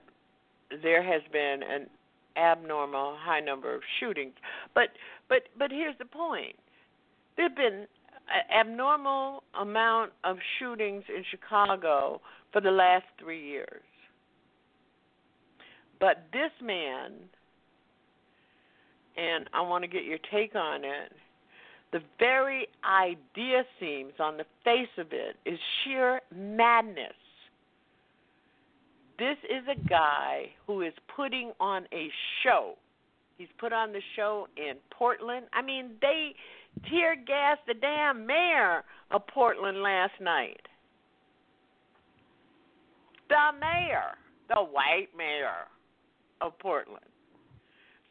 there has been an abnormal high number of shootings. But, but, but here's the point: there've been an abnormal amount of shootings in Chicago for the last three years. But this man, and I want to get your take on it, the very idea seems, on the face of it, is sheer madness. This is a guy who is putting on a show. He's put on the show in Portland. I mean, they tear gassed the damn mayor of Portland last night. The mayor, the white mayor of Portland.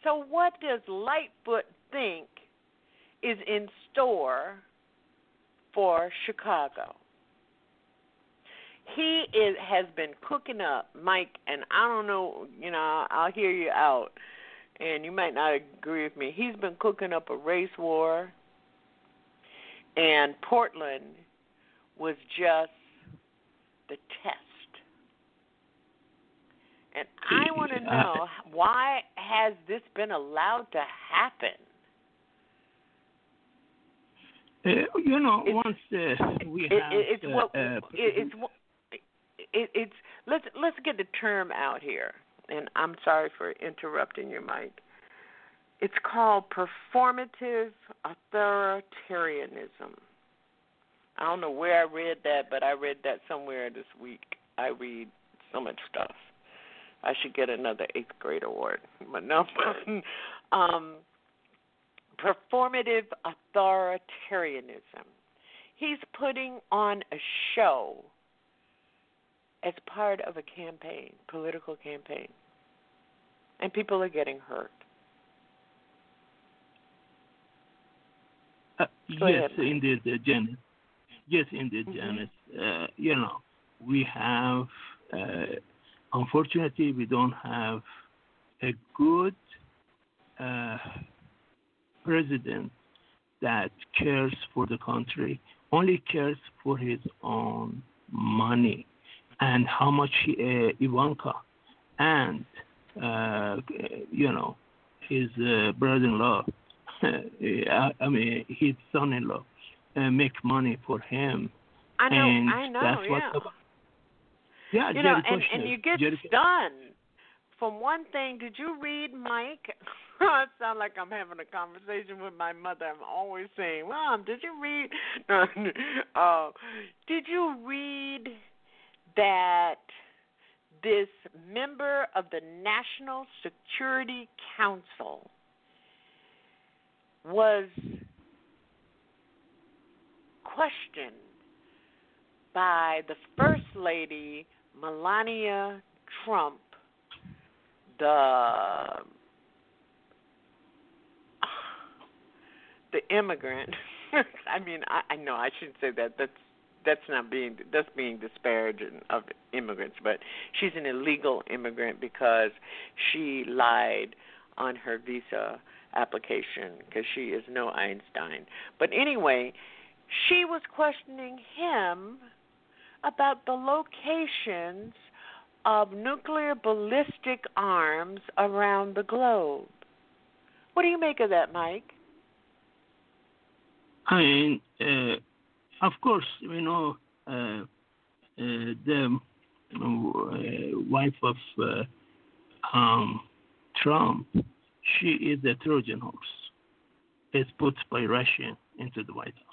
So, what does Lightfoot think is in store for Chicago? He is has been cooking up, Mike, and I don't know, you know, I'll hear you out, and you might not agree with me. He's been cooking up a race war, and Portland was just the test and I want to know why has this been allowed to happen?
Uh, you know, it's, once uh, we it, have,
it's
uh,
what uh, it's it, it's let's let's get the term out here. And I'm sorry for interrupting your mic. It's called performative authoritarianism. I don't know where I read that, but I read that somewhere this week. I read so much stuff. I should get another eighth grade award. But no, um, performative authoritarianism. He's putting on a show as part of a campaign, political campaign, and people are getting hurt.
Uh, yes, indeed, uh, Janice. Yes, indeed,
Mhm.
Janice. Uh, you know, we have, uh, unfortunately, we don't have a good uh, president that cares for the country, only cares for his own money and how much he, uh, Ivanka and, uh, you know, his uh, brother-in-law, I I mean, his son-in-law, uh, make money for him.
I know,
and
I know,
that's what
yeah.
the- yeah,
you know, and, and you get
Jerry-
stunned from one thing. Did you read Mike? I sound like I'm having a conversation with my mother. I'm always saying, "Mom, did you read?" Uh, did you read that this member of the National Security Council was questioned by the First Lady Melania Trump, the the immigrant. I mean, I, I know I shouldn't say that. That's that's not being that's being disparaging of immigrants, but she's an illegal immigrant because she lied on her visa application because she is no Einstein. But anyway, she was questioning him about the locations of nuclear ballistic arms around the globe. What do you make of that, Mike?
I mean, uh, of course, we know uh, uh, the uh, wife of uh, um, Trump. She is a Trojan horse. It's put by Russia into the White House.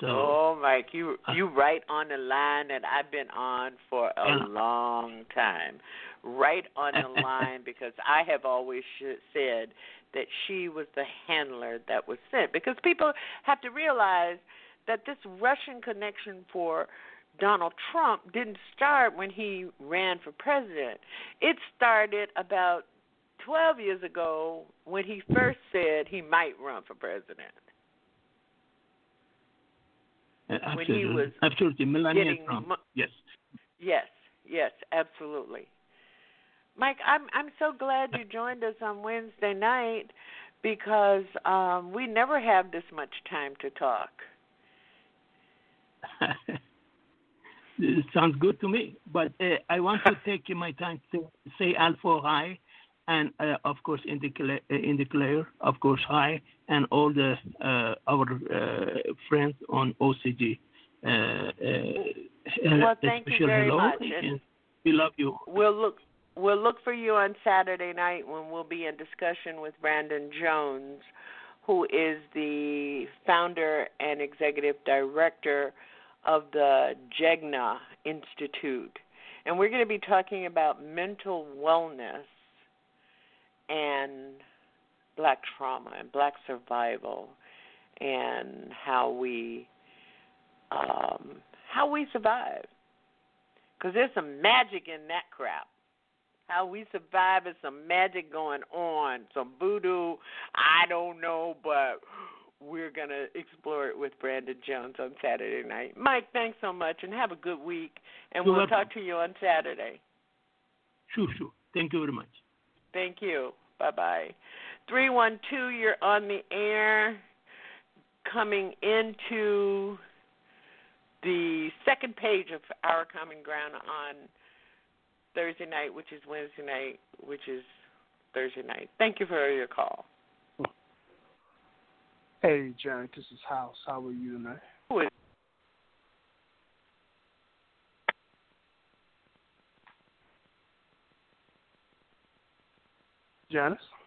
So
oh, Mike, you
uh,
you right on the line that I've been on for a
Yeah.
long time. Right on the line because I have always sh- said that she was the handler that was sent because people have to realize that this Russian connection for Donald Trump didn't start when he ran for president. It started about 12 years ago when he first said he might run for president.
Uh,
when he
absolutely,
was
absolutely, Melania Trump.
mo-
yes.
Yes, yes, absolutely. Mike, I'm I'm so glad you joined us on Wednesday night because um we never have this much time to talk.
It sounds good to me. But uh, I want to take my time to say Alpha High, and uh, of course in the uh, in the Claire, of course hi, and all the uh, our uh, friends on OCG. Uh, uh,
Well, thank you very
hello,
much, and
we love you.
We'll look we'll look for you on Saturday night when we'll be in discussion with Brandon Jones, who is the founder and executive director of the Jegna Institute. And we're going to be talking about mental wellness and black trauma and black survival and how we um, how we survive because there's some magic in that crap. How we survive is some magic going on, some voodoo. I don't know, but we're going to explore it with Brandon Jones on Saturday night. Mike, thanks so much and have a good week. And we'll talk to you on Saturday.
Sure, sure. Thank you very much.
Thank you. Bye bye. 312, you're on the air. Coming into the second page of Our Common Ground on Thursday night, which is Wednesday night, which is Thursday night. Thank you for your call.
Hey, Janet, this is House. How are you tonight?
Who is
Janice?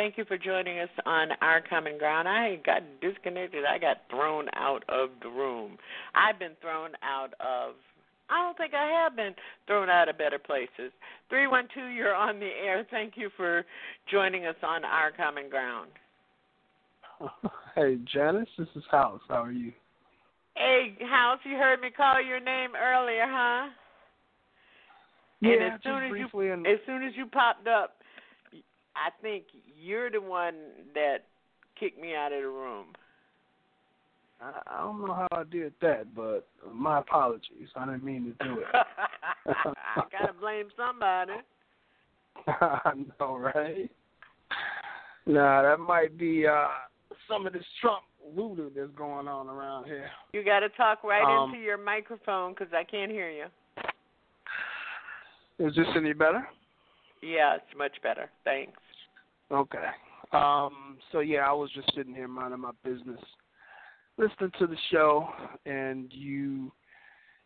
Thank you for joining us on Our Common Ground. I got disconnected. I got thrown out of the room. I've been thrown out of I don't think I have been thrown out of better places. 312, you're on the air. Thank you for joining us on Our Common Ground.
Hey, Janice, this is House. How are you?
Hey, House, you heard me call your name earlier, huh?
Yeah,
and as soon as
briefly.
you as soon as you popped up, I think you're the one that kicked me out of the room.
I, I don't know how I did that, but my apologies. I didn't mean to do it.
I gotta blame somebody.
I know, right? Nah, that might be uh some of this Trump voodoo that's going on around here.
You got to talk right
Um,
into your microphone because I can't hear you.
Is this any better?
Yeah, it's much better. Thanks.
Okay. Um, so yeah, I was just sitting here minding my business, listening to the show, and you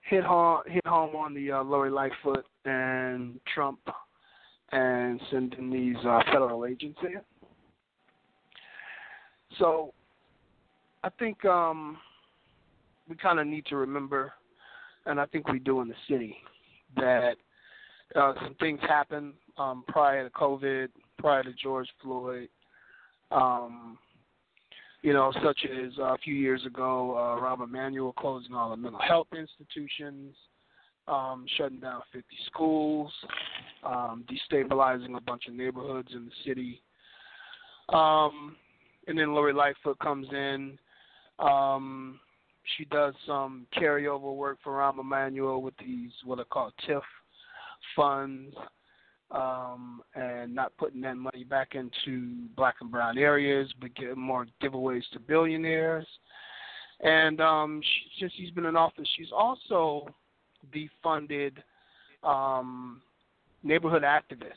hit home hit home on the uh, Lori Lightfoot and Trump and sending these uh, federal agents in. So I think um, we kind of need to remember, and I think we do in the city, that uh, some things happened um, prior to COVID, prior to George Floyd. Um, you know, such as uh, a few years ago, uh, Rahm Emanuel closing all the mental health institutions, um, shutting down 50 schools, um, destabilizing a bunch of neighborhoods in the city. Um, and then Lori Lightfoot comes in. Um, she does some carryover work for Rahm Emanuel with these what are called TIF funds, um, and not putting that money back into black and brown areas, but giving more giveaways to billionaires. And um, she, since she's been in office, she's also defunded um, neighborhood activists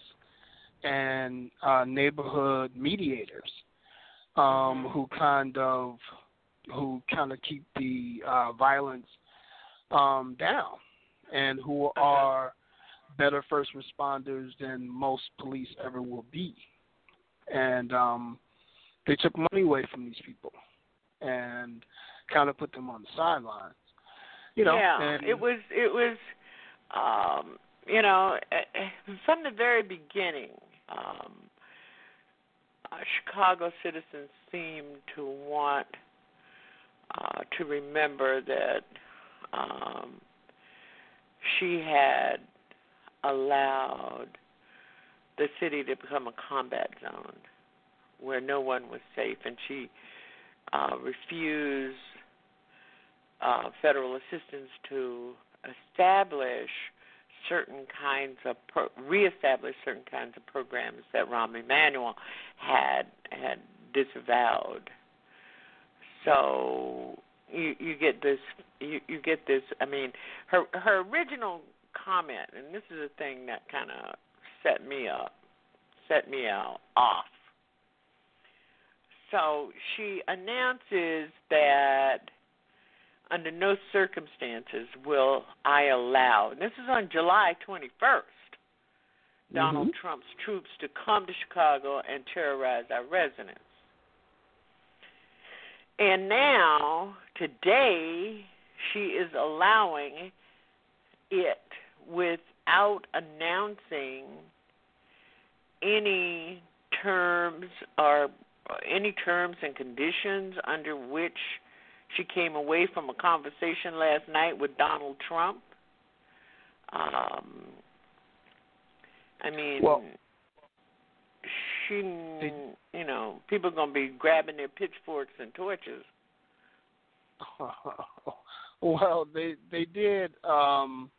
and uh, neighborhood mediators um, who kind of who kind of keep the uh, violence um, down and who are better first responders than most police ever will be. And um, they took money away from these people and kind of put them on the sidelines. You know,
yeah,
and
it was it was, um, you know, eh, eh, from the very beginning. Um, uh, Chicago citizens seem to want uh, to remember that um, she had allowed the city to become a combat zone where no one was safe, and she uh, refused uh, federal assistance to establish certain kinds of pro- reestablish certain kinds of programs that Rahm Emanuel had had disavowed. So you you get this you you get this. I mean, her her original comment, and this is the thing that kind of set me up, set me out off. So she announces that under no circumstances will I allow, and this is on July 21st, Donald
Mhm.
Trump's troops to come to Chicago and terrorize our residents. And now, today, she is allowing it without announcing any terms or any terms and conditions under which she came away from a conversation last night with Donald Trump. Um, I mean,
Well-
she, you know, people are gonna be grabbing their pitchforks and torches.
well, they they did. Um,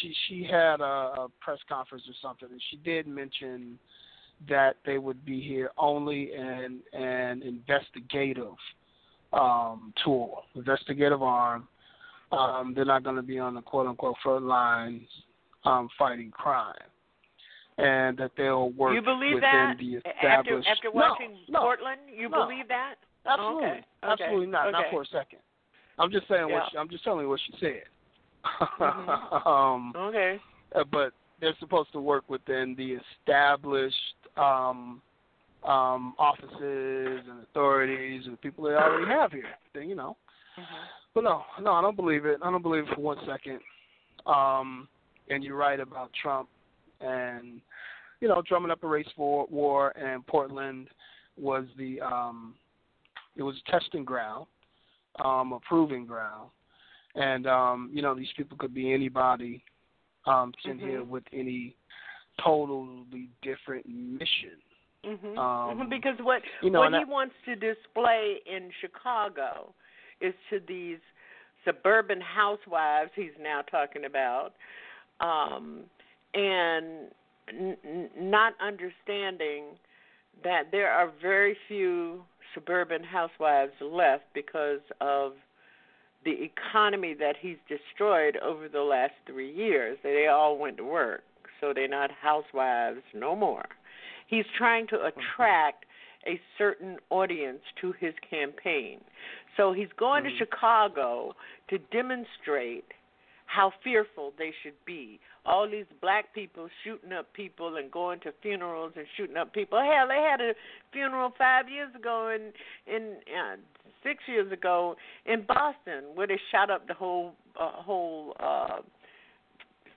she she had a, a press conference or something, and she did mention that they would be here only in an investigative um, tool, investigative arm. Um, they're not going to be on the quote unquote front lines um, fighting crime, and that they'll work
you believe
within
that
the
after
established.
after
No,
watching
no.
Portland? You
no.
believe that?
Absolutely,
Okay,
absolutely not. Not
okay.
for a second. I'm just saying what
Yeah.
she, I'm just telling you what she said.
Mhm.
um,
Okay.
uh, but they're supposed to work within the established um, um, offices and authorities and people they already have here. Then you know.
Mm-hmm.
But no, no, I don't believe it. I don't believe it for one second. Um, and you're right about Trump and you know drumming up a race war, war and Portland was the um, it was a testing ground, um, a proving ground, and um, you know these people could be anybody um, sent
mm-hmm.
here with any totally different mission.
Mm-hmm.
Um,
because what
you know,
what he
that,
wants to display in Chicago is to these suburban housewives he's now talking about, um, and n- n- not understanding that there are very few suburban housewives left because of the economy that he's destroyed over the last three years. They all went to work, so they're not housewives no more. He's trying to attract a certain audience to his campaign. So he's going
mm-hmm.
to Chicago to demonstrate how fearful they should be. All these black people shooting up people and going to funerals and shooting up people. Hell, they had a funeral five years ago in in uh, six years ago in Boston where they shot up the whole uh, whole uh,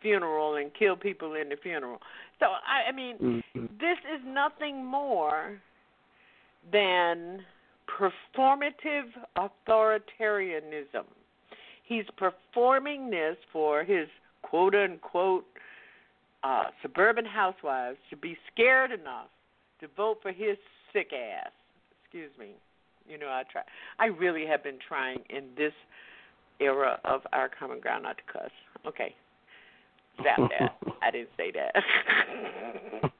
funeral and killed people in the funeral. So I, I mean,
mm-hmm.
this is nothing more than performative authoritarianism. He's performing this for his quote unquote uh, suburban housewives to be scared enough to vote for his sick ass. Excuse me. You know, I try. I really have been trying in this era of our common ground not to cuss. Okay, stop that. I didn't say that.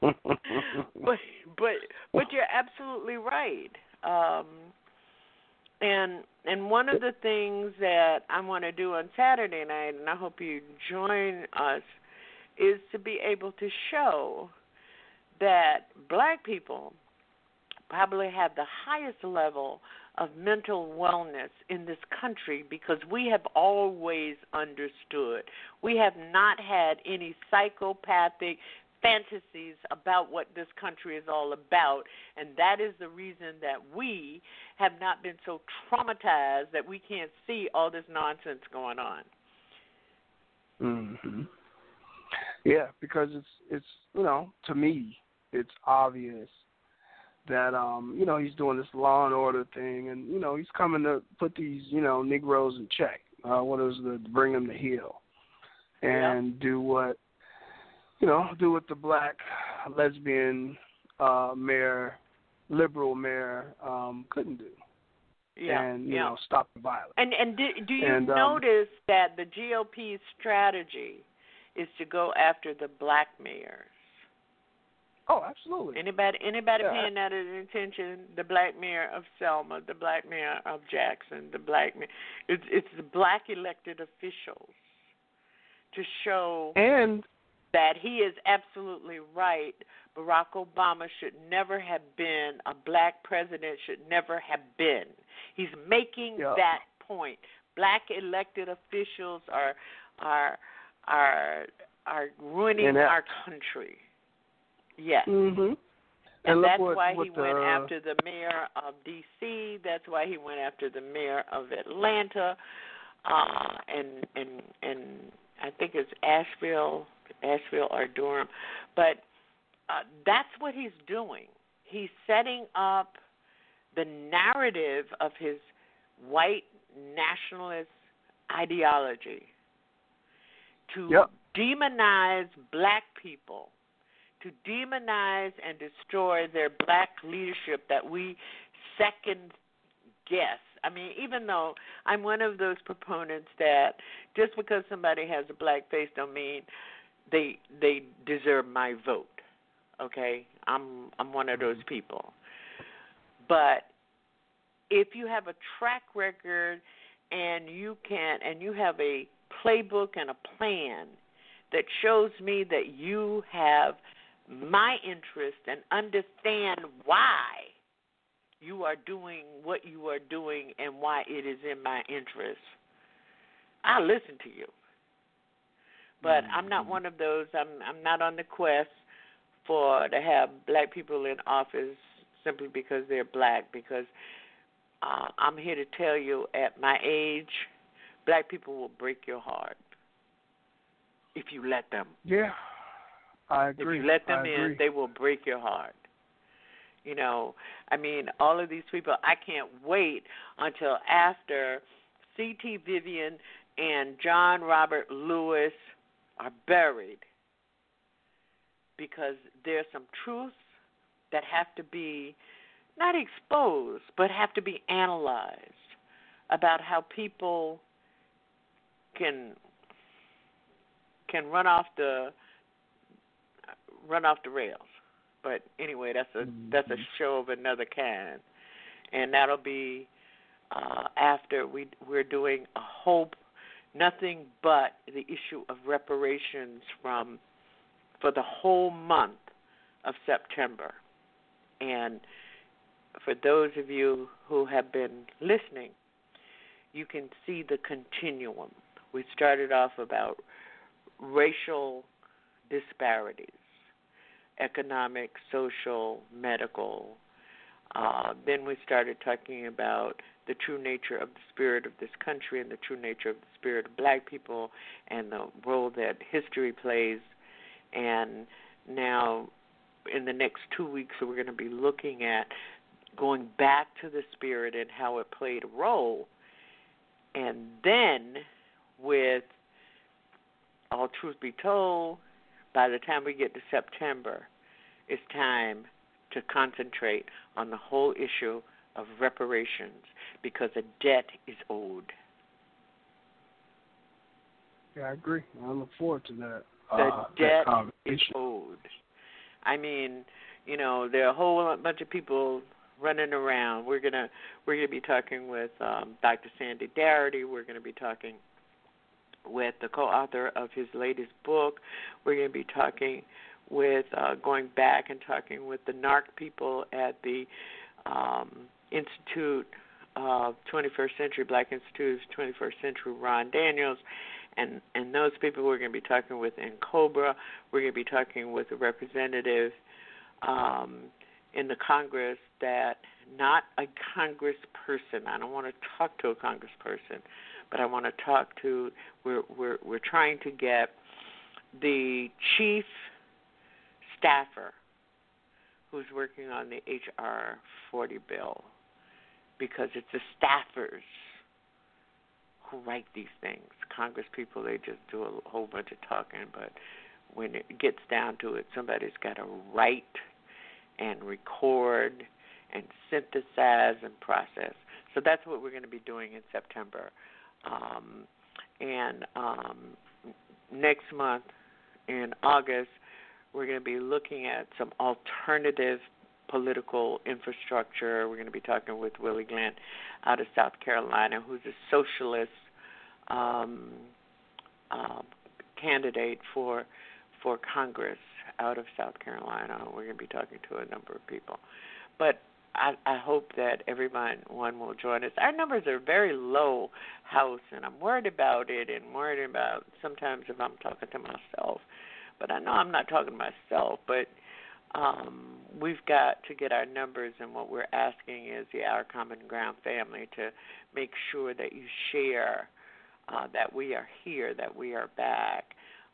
but but but you're absolutely right. Um, and and one of the things that I want to do on Saturday night, and I hope you join us, is to be able to show that black people probably have the highest level of mental wellness in this country because we have always understood. We have not had any psychopathic fantasies about what this country is all about, and that is the reason that we have not been so traumatized that we can't see all this nonsense going on.
Mhm. Yeah, because it's it's you know to me it's obvious that um you know he's doing this law and order thing, and you know he's coming to put these you know Negroes in check. Uh, what is the bring them to heel and
yeah.
do what you know do what the black lesbian uh mayor liberal mayor um couldn't do
Yeah,
and you
yeah.
know stop the violence
And and do, do you
And, um,
notice that the GOP's strategy is to go after the black mayors?
oh absolutely
Anybody anybody
Yeah.
paying that attention? The black mayor of Selma, the black mayor of Jackson, the black mayor. It's it's the black elected officials to show
and
that he is absolutely right. Barack Obama should never have been a black president. Should never have been. He's making
Yeah.
that point. Black elected officials are are are are ruining
Inept.
our country. Yes.
Mm-hmm.
And
look
that's
what,
why
what
he went
uh,
after the mayor of D.C. That's why he went after the mayor of Atlanta, uh, and and and I think it's Asheville, Asheville or Durham, but uh, that's what he's doing. He's setting up the narrative of his white nationalist ideology to
Yep.
demonize black people to demonize and destroy their black leadership that we second guess. I mean, even though I'm one of those proponents that just because somebody has a black face don't mean they they deserve my vote. Okay? I'm I'm one of those mm-hmm. people. But if you have a track record and you can and you have a playbook and a plan that shows me that you have my interest and understand why you are doing what you are doing and why it is in my interest, I'll listen to you. But I'm not one of those. I'm I'm not on the quest for to have black people in office simply because they're black. Because uh, I'm here to tell you, at my age, black people will break your heart if you let them.
Yeah, I agree.
If you let them
I
in,
agree.
they will break your heart. You know, I mean, all of these people, I can't wait until after C.T. Vivian and John Robert Lewis are buried because there's some truths that have to be not exposed, but have to be analyzed about how people can can run off the run off the rails. But anyway, that's a that's a show of another kind, and that'll be uh, after we we're doing a hope nothing but the issue of reparations from for the whole month of September. And for those of you who have been listening, you can see the continuum. We started off about racial disparities, economic, social, medical. Uh, then we started talking about the true nature of the spirit of this country and the true nature of the spirit of black people and the role that history plays. And now, in the next two weeks, we're going to be looking at going back to the spirit and how it played a role. And then, with all truth be told, by the time we get to September, it's time to concentrate on the whole issue of reparations because a debt is owed.
Yeah, I agree. I look forward to that.
The
uh,
debt
that
is owed. I mean, you know, there are a whole bunch of people running around. We're gonna we're gonna be talking with um, Dr. Sandy Darity. We're gonna be talking with the co-author of his latest book. We're gonna be talking with uh, going back and talking with the NARC people at the um, Institute of 21st Century Black Institute of 21st Century Ron Daniels, and and those people we're going to be talking with N'COBRA. We're going to be talking with a representative um, in the Congress that not a congressperson. I don't want to talk to a congressperson, but I want to talk to. We're we're we're trying to get the chief staffer who's working on the HR 40 bill because it's the staffers who write these things. Congress people, they just do a whole bunch of talking, but when it gets down to it, somebody's got to write and record and synthesize and process. So that's what we're going to be doing in September. Um, and um, next month, in August, we're going to be looking at some alternative political infrastructure. We're going to be talking with Willie Glenn out of South Carolina, who's a socialist um, uh, candidate for for Congress out of South Carolina. We're going to be talking to a number of people, but I, I hope that everyone one will join us. Our numbers are very low, house, and I'm worried about it, and worried about sometimes if I'm talking to myself. But I know I'm not talking to myself, but um, we've got to get our numbers, and what we're asking is the Our Common Ground family to make sure that you share uh, that we are here, that we are back.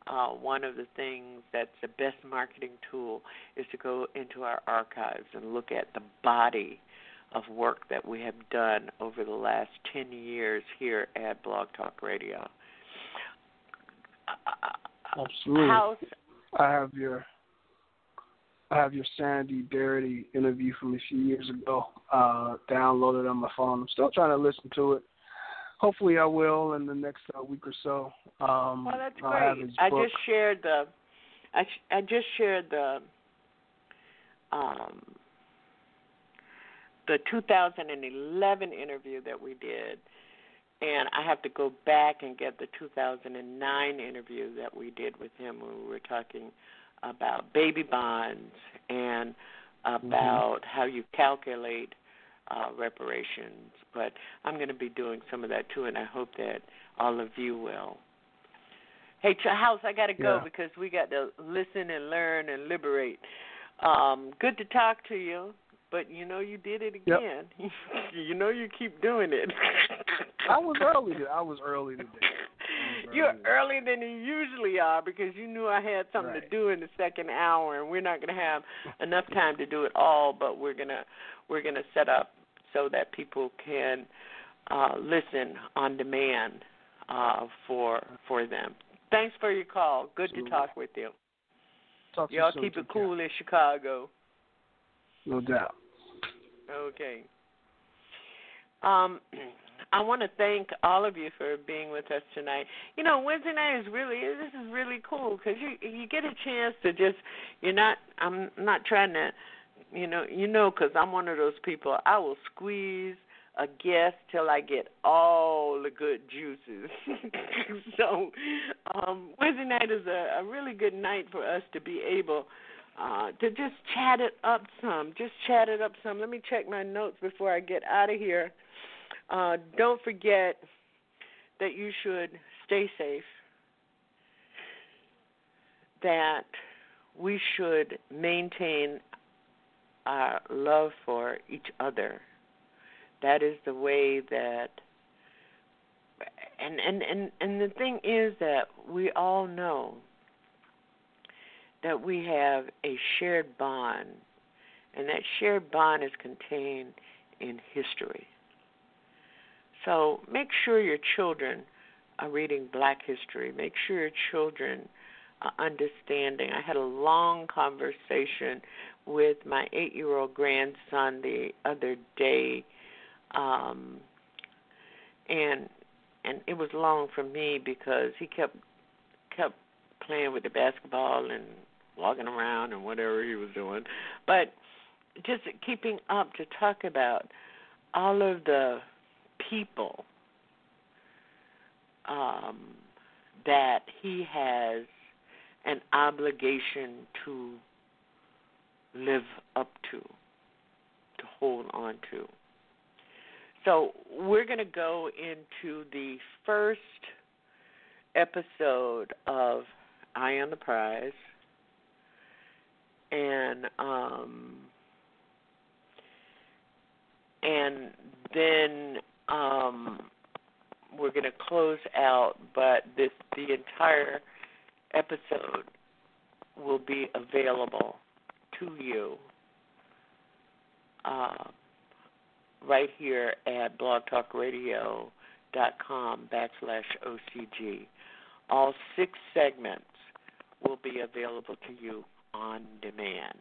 Uh, one of the things that's the best marketing tool is to go into our archives and look at the body of work that we have done over the last 10 years here at Blog Talk Radio.
Absolutely.
House,
I have your I have your Sandy Darity interview from a few years ago uh, downloaded on my phone. I'm still trying to listen to it. Hopefully, I will in the next uh, week or so. Um,
well, that's
I'll have
great. I just shared the, I sh- I just shared the, um, the 2011 interview that we did, and I have to go back and get the 2009 interview that we did with him when we were talking about baby bonds and about how you calculate uh, reparations. But I'm going to be doing some of that too, and I hope that all of you will. Hey, Ch- House, I got to go
Yeah.
because we got to listen and learn and liberate. Um, good to talk to you, but you know you did it again. Yep. you know you keep doing it.
I was early. I was early today.
You're earlier than you usually are because you knew I had something
right.
to do in the second hour, and we're not going to have enough time to do it all. But we're gonna we're gonna set up so that people can uh, listen on demand uh, for for them. Thanks for your call. Good
Absolutely.
to talk with you.
Talk
Y'all keep it cool in Chicago.
No doubt.
Okay. Um, I want to thank all of you for being with us tonight. You know, Wednesday night is really this is really cool because you you get a chance to just you're not I'm not trying to you know you know because I'm one of those people I will squeeze a guest till I get all the good juices. so um, Wednesday night is a, a really good night for us to be able uh, to just chat it up some. Just chat it up some. Let me check my notes before I get out of here. Uh, don't forget that you should stay safe. That we should maintain our love for each other that is the way that and and and and the thing is that we all know that we have a shared bond and that shared bond is contained in history so make sure your children are reading black history. Make sure your children are understanding. I had a long conversation with my eight year old grandson the other day um, and and it was long for me because he kept kept playing with the basketball and walking around and whatever he was doing, but just keeping up to talk about all of the people um, that he has an obligation to live up to, to hold on to. So we're going to go into the first episode of Eye on the Prize, and um, and then um, we're going to close out. But this the entire episode will be available to you. Uh, right here at blogtalkradio.com backslash OCG. All six segments will be available to you on demand.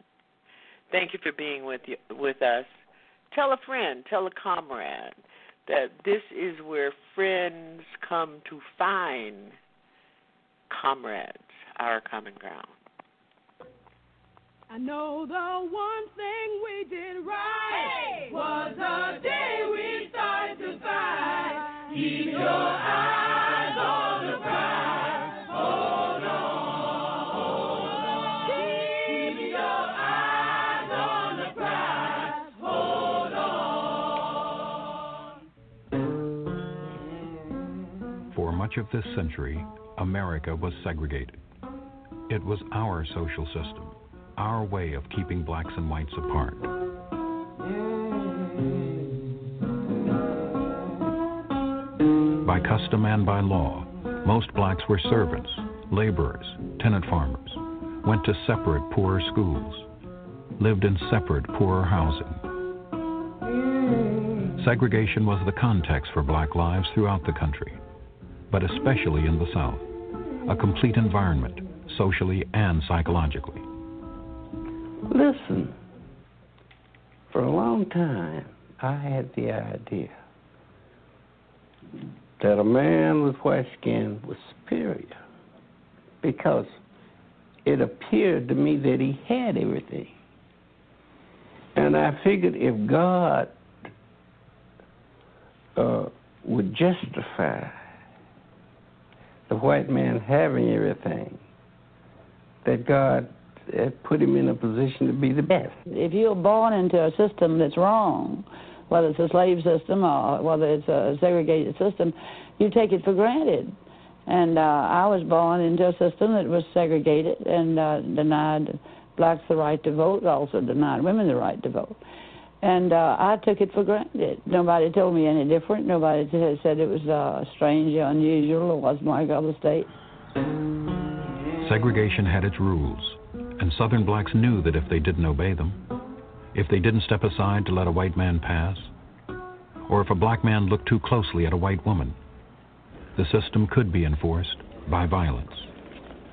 Thank you for being with you, with us. Tell a friend, tell a comrade that this is where friends come to find comrades, our common ground.
I know the one thing we did right hey! was the day we started to fight. Keep your eyes
much of this century, America was segregated. It was our social system our way of keeping blacks and whites apart. By custom and by law, most blacks were servants, laborers, tenant farmers, went to separate poorer schools, lived in separate poorer housing. Segregation was the context for black lives throughout the country, but especially in the South, a complete environment, socially and psychologically.
Listen, for a long time, I had the idea that a man with white skin was superior because it appeared to me that he had everything. And I figured if God uh, would justify the white man having everything, that God had put him in a position to be the best.
If you're born into a system that's wrong, whether it's a slave system or whether it's a segregated system, you take it for granted. And uh, I was born into a system that was segregated and uh, denied blacks the right to vote, also denied women the right to vote. And uh, I took it for granted. Nobody told me any different. Nobody t- said it was uh, strange or unusual or wasn't like other states.
Segregation had its rules, and Southern blacks knew that if they didn't obey them, if they didn't step aside to let a white man pass, or if a black man looked too closely at a white woman, the system could be enforced by violence.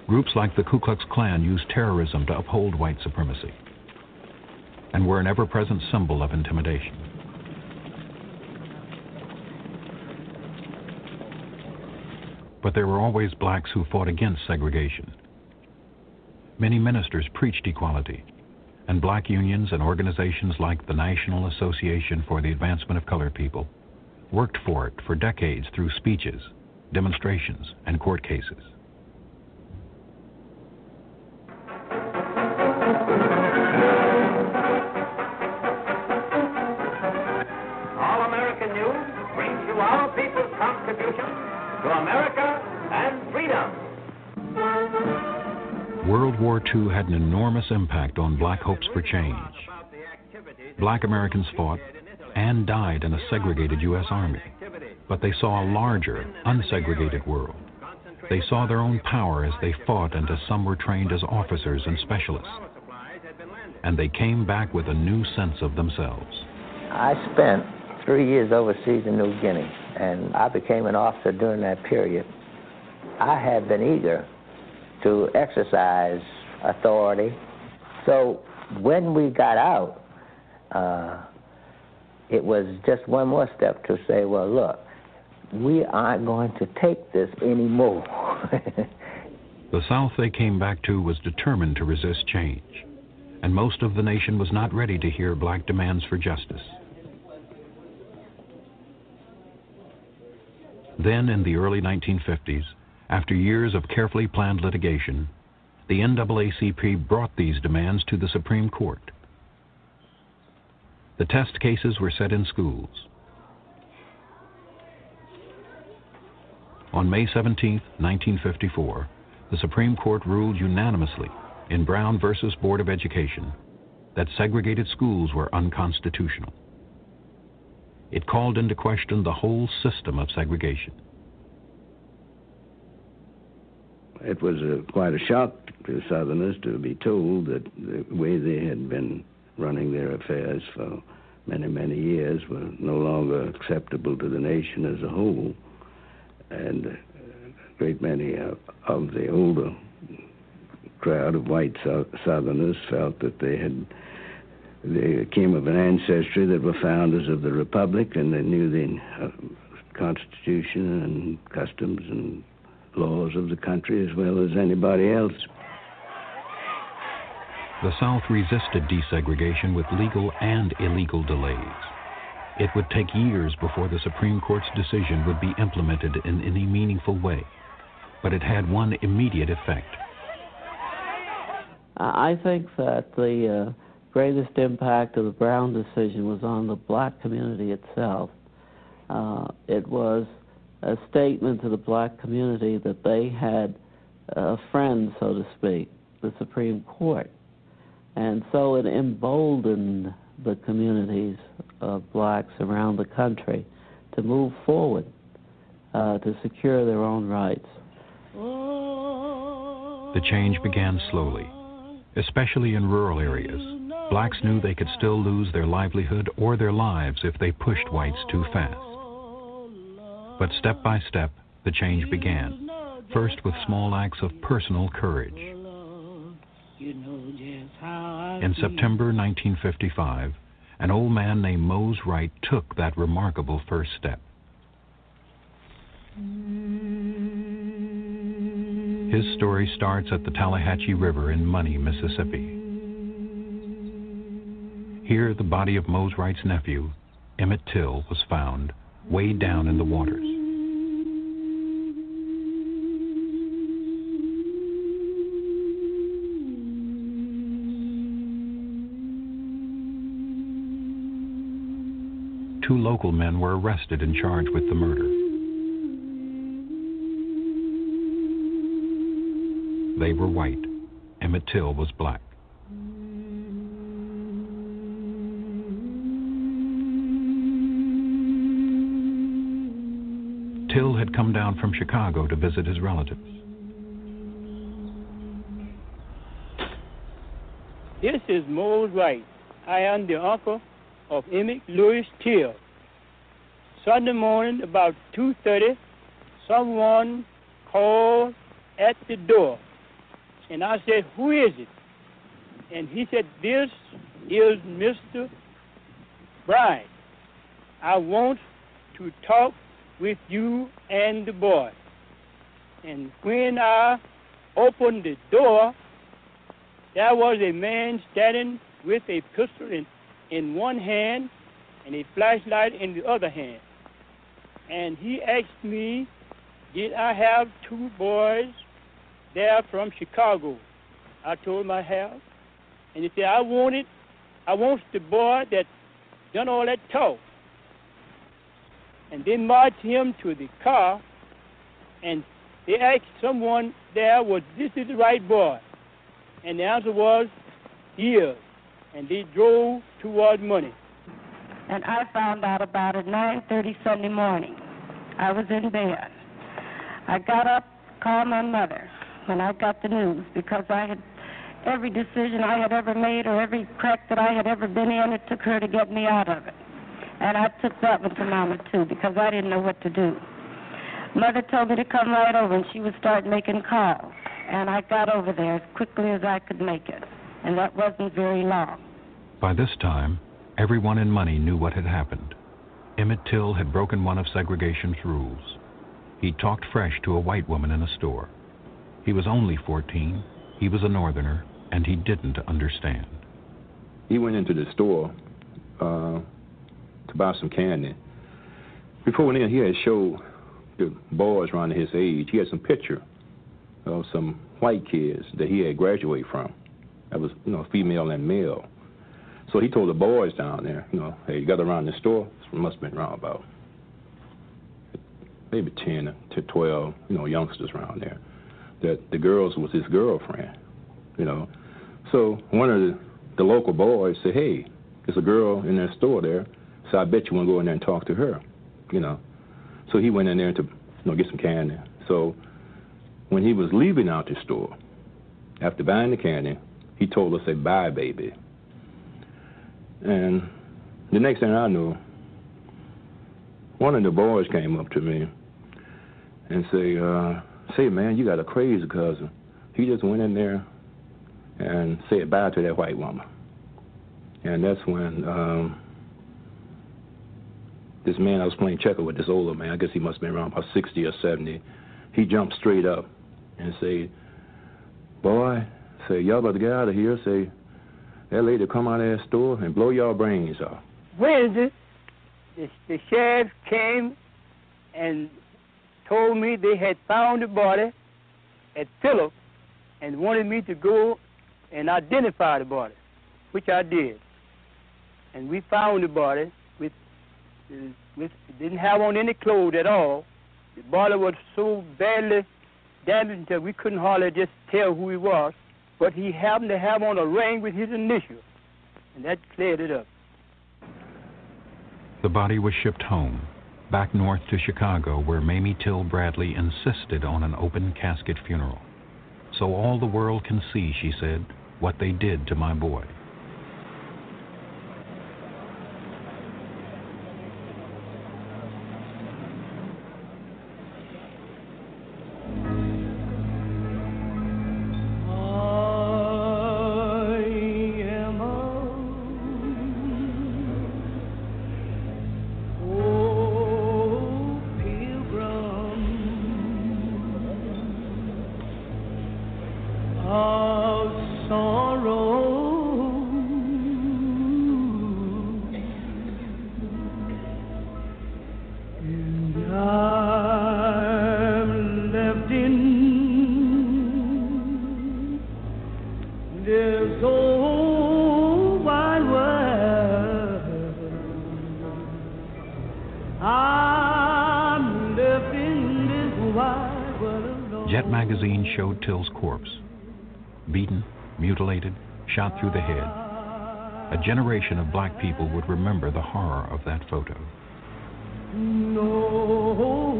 Groups like the Ku Klux Klan used terrorism to uphold white supremacy and were an ever present symbol of intimidation. But there were always blacks who fought against segregation. Many ministers preached equality, and black unions and organizations like the National Association for the Advancement of Colored People worked for it for decades through speeches, demonstrations, and court cases.
To America and freedom.
World War II had an enormous impact on black hopes for change. Black Americans fought and died in a segregated U.S. Army, but they saw a larger, unsegregated world. They saw their own power as they fought and as some were trained as officers and specialists. And they came back with a new sense of themselves.
I spent three years overseas in New Guinea, and I became an officer during that period. I had been eager to exercise authority. So when we got out, uh, it was just one more step to say, well, look, we aren't going to take this anymore.
The South they came back to was determined to resist change, and most of the nation was not ready to hear black demands for justice. Then, in the early 1950s, after years of carefully planned litigation, the NAACP brought these demands to the Supreme Court. The test cases were set in schools. On May 17, 1954, the Supreme Court ruled unanimously in Brown versus Board of Education that segregated schools were unconstitutional. It called into question the whole system of segregation.
It was a, quite a shock to Southerners to be told that the way they had been running their affairs for many, many years were no longer acceptable to the nation as a whole. And a great many of, of the older crowd of white sou- Southerners felt that they had they came of an ancestry that were founders of the republic, and they knew the uh, Constitution and customs and laws of the country as well as anybody else.
The South resisted desegregation with legal and illegal delays. It would take years before the Supreme Court's decision would be implemented in any meaningful way, but it had one immediate effect.
I think that the uh, greatest impact of the Brown decision was on the black community itself. Uh, it was a statement to the black community that they had a friend, so to speak, the Supreme Court. And so it emboldened the communities of blacks around the country to move forward uh, to secure their own rights.
The change began slowly, especially in rural areas. Blacks knew they could still lose their livelihood or their lives if they pushed whites too fast. But step by step, the change began, first with small acts of personal courage. In September 1955, an old man named Mose Wright took that remarkable first step. His story starts at the Tallahatchie River in Money, Mississippi. Here, the body of Mose Wright's nephew, Emmett Till, was found, way down in the waters. Two local men were arrested and charged with the murder. They were white. Emmett Till was black. Had come down from Chicago to visit his relatives.
This is Mose Wright. I am the uncle of Emmett Lewis Till. Sunday morning, about 2.30, someone called at the door. And I said, who is it? And he said, this is Mr. Bryant. I want to talk with you and the boy. And when I opened the door, there was a man standing with a pistol in, in one hand and a flashlight in the other hand. And he asked me, did I have two boys there from Chicago? I told him I have. And he said, I wanted, I want the boy that done all that talk. And they marched him to the car, and they asked someone there, was this is the right boy? And the answer was, yes. And they drove toward Money.
And I found out about it 9.30 Sunday morning. I was in bed. I got up, called my mother when I got the news because I had every decision I had ever made or every crack that I had ever been in, it took her to get me out of it. And I took that one to Mama too because I didn't know what to do. Mother told me to come right over and she would start making calls. And I got over there as quickly as I could make it. And that wasn't very long.
By this time, everyone in Money knew what had happened. Emmett Till had broken one of segregation's rules. He talked fresh to a white woman in a store. He was only 14, he was a northerner, and he didn't understand.
He went into the store uh, buy some candy. Before then, he had showed the boys around his age, he had some picture of some white kids that he had graduated from. That was, you know, female and male. So he told the boys down there, you know, hey, you got around the store? Must have been around about maybe 10 to 12, you know, youngsters around there, that the girls was his girlfriend, you know. So one of the, the local boys said, hey, there's a girl in that store there, so I bet you want to go in there and talk to her, you know. So he went in there to, you know, get some candy. So when he was leaving out the store, after buying the candy, he told us, say, bye, baby. And the next thing I knew, one of the boys came up to me and say, uh, say, man, you got a crazy cousin. He just went in there and said bye to that white woman. And that's when um, this man I was playing checker with, this older man, I guess he must have been around about 60 or 70, he jumped straight up and said, boy, say, y'all about to get out of here. Say, that lady come out of that store and blow y'all brains off.
Wednesday, the, the sheriff came and told me they had found the body at Philip and wanted me to go and identify the body, which I did. And we found the body with, didn't have on any clothes at all. The body was so badly damaged that we couldn't hardly just tell who he was. But he happened to have on a ring with his initial, and that cleared it up.
The body was shipped home, back north to Chicago, where Mamie Till Bradley insisted on an open casket funeral. So all the world can see, she said, what they did to my boy. Shot through the head. A generation of black people would remember the horror of that photo.
No.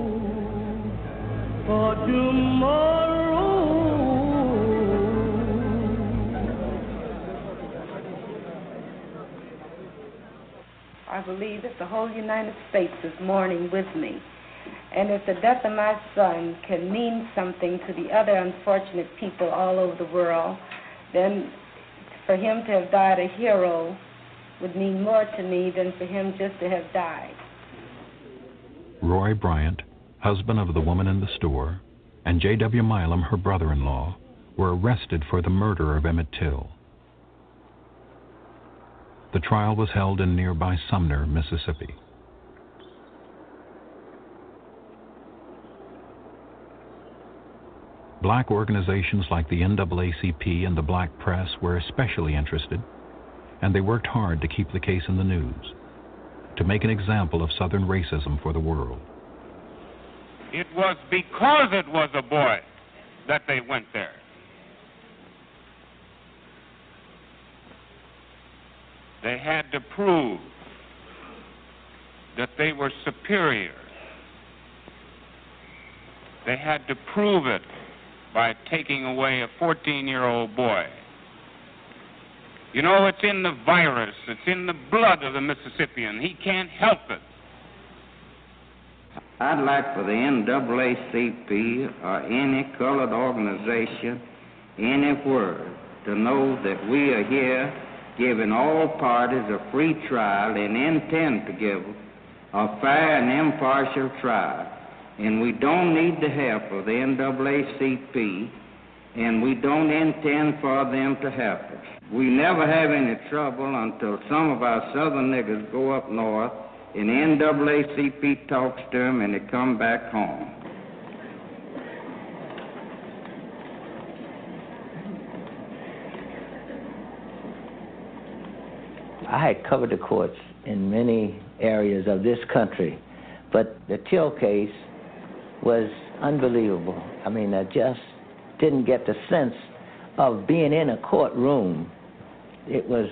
for tomorrow.
I believe that the whole United States is mourning with me. And if the death of my son can mean something to the other unfortunate people all over the world, then for him to have died a hero would mean more to me than for him just to have died.
Roy Bryant, husband of the woman in the store, and J.W. Milam, her brother in law, were arrested for the murder of Emmett Till. The trial was held in nearby Sumner, Mississippi. Black organizations like the NAACP and the Black Press were especially interested, and they worked hard to keep the case in the news, to make an example of Southern racism for the world.
It was because it was a boy that they went there. They had to prove that they were superior. They had to prove it by taking away a 14 year old boy. You know, it's in the virus, it's in the blood of the Mississippian. He can't help it.
I'd like for the NAACP or any colored organization anywhere to know that we are here giving all parties a free trial and intend to give a fair and impartial trial. And we don't need the help of the NAACP, and we don't intend for them to help us. We never have any trouble until some of our southern niggas go up north and NAACP talks to them and they come back home.
I had covered the courts in many areas of this country, but the Till case was unbelievable. I mean, I just didn't get the sense of being in a courtroom. It was,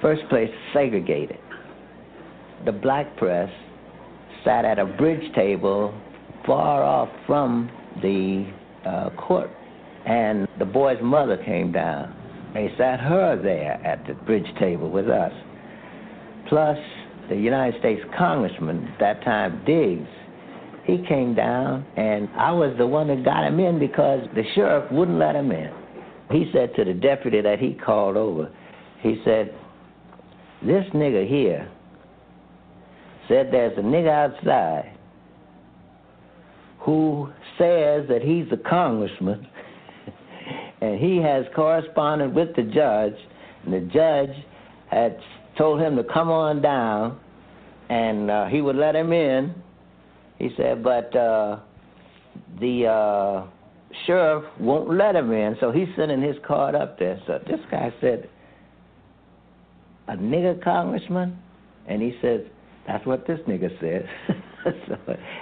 first place, segregated. The black press sat at a bridge table far off from the uh, court, and the boy's mother came down. They sat her there at the bridge table with us. Plus, the United States Congressman, at that time, Diggs, he came down, and I was the one that got him in because the sheriff wouldn't let him in. He said to the deputy that he called over, he said, This nigga here said there's a nigga outside who says that he's a congressman and he has corresponded with the judge, and the judge had told him to come on down, and uh, he would let him in. He said, but uh, the uh, sheriff won't let him in, so he's sending his card up there. So this guy said, a nigger congressman? And he says, that's what this nigger said. so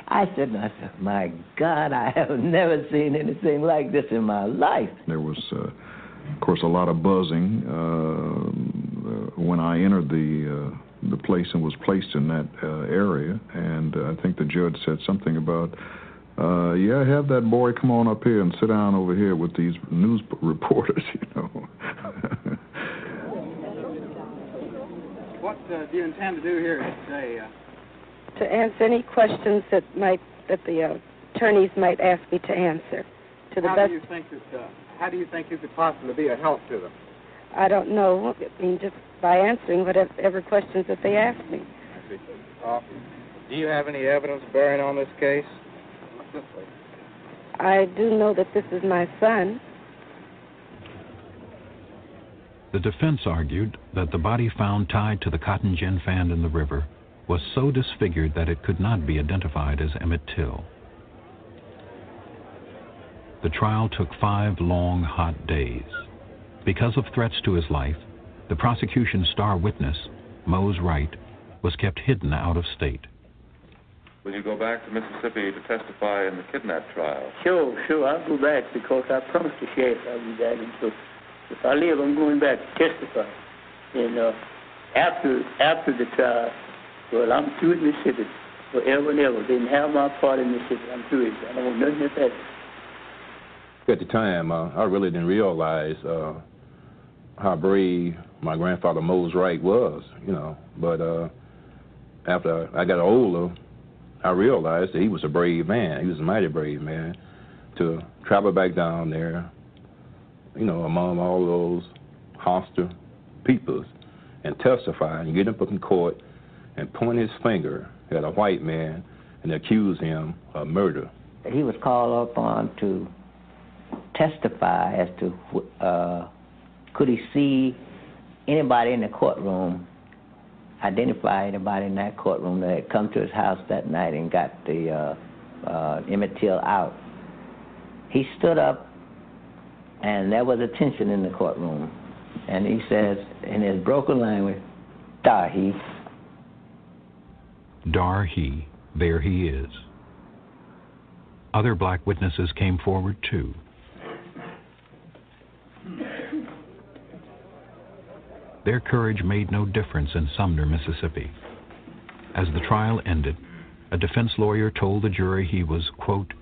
I said, I said, my God, I have never seen anything like this in my life.
There was, uh, of course, a lot of buzzing uh, when I entered the uh, the place and was placed in that uh, area, and uh, I think the judge said something about. Uh, yeah, have that boy come on up here and sit down over here with these news reporters, you know.
What uh, do you intend to do here today? Uh,
To answer any questions that might that the uh, attorneys might ask me to answer, to the
how
best.
do you think that? Uh, how do you think you could possibly be a help to them?
I don't know. I mean, just by answering whatever questions that they ask me.
I see. Uh, do you have any evidence bearing on this case?
I do know that this is my son.
The defense argued that the body found tied to the cotton gin fan in the river was so disfigured that it could not be identified as Emmett Till. The trial took five long, hot days. Because of threats to his life, the prosecution's star witness, Mose Wright, was kept hidden out of state.
Will you go back to Mississippi to testify in the kidnap trial?
Sure, sure. I'll go back because I promised the sheriff I'll be back. And so if I live, I'm going back to testify. And uh, after after the trial, well, I'm through in Mississippi. forever and ever. Didn't have my part in Mississippi. I'm through it. I don't want nothing else.
At the time, uh, I really didn't realize uh, how brave my grandfather Mose Wright was, you know. But uh, after I got older, I realized that he was a brave man. He was a mighty brave man to travel back down there, you know, among all those hostile peoples and testify and get up in court and point his finger at a white man and accuse him of murder.
He was called upon to testify as to uh, could he see anybody in the courtroom, identify anybody in that courtroom that had come to his house that night and got the uh, uh, Emmett Till out. He stood up, and there was a tension in the courtroom. And he says, in his broken language, Dar he.
Dar he, there he is. Other black witnesses came forward too. Their courage made no difference in Sumner, Mississippi. As the trial ended, a defense lawyer told the jury he was, quote,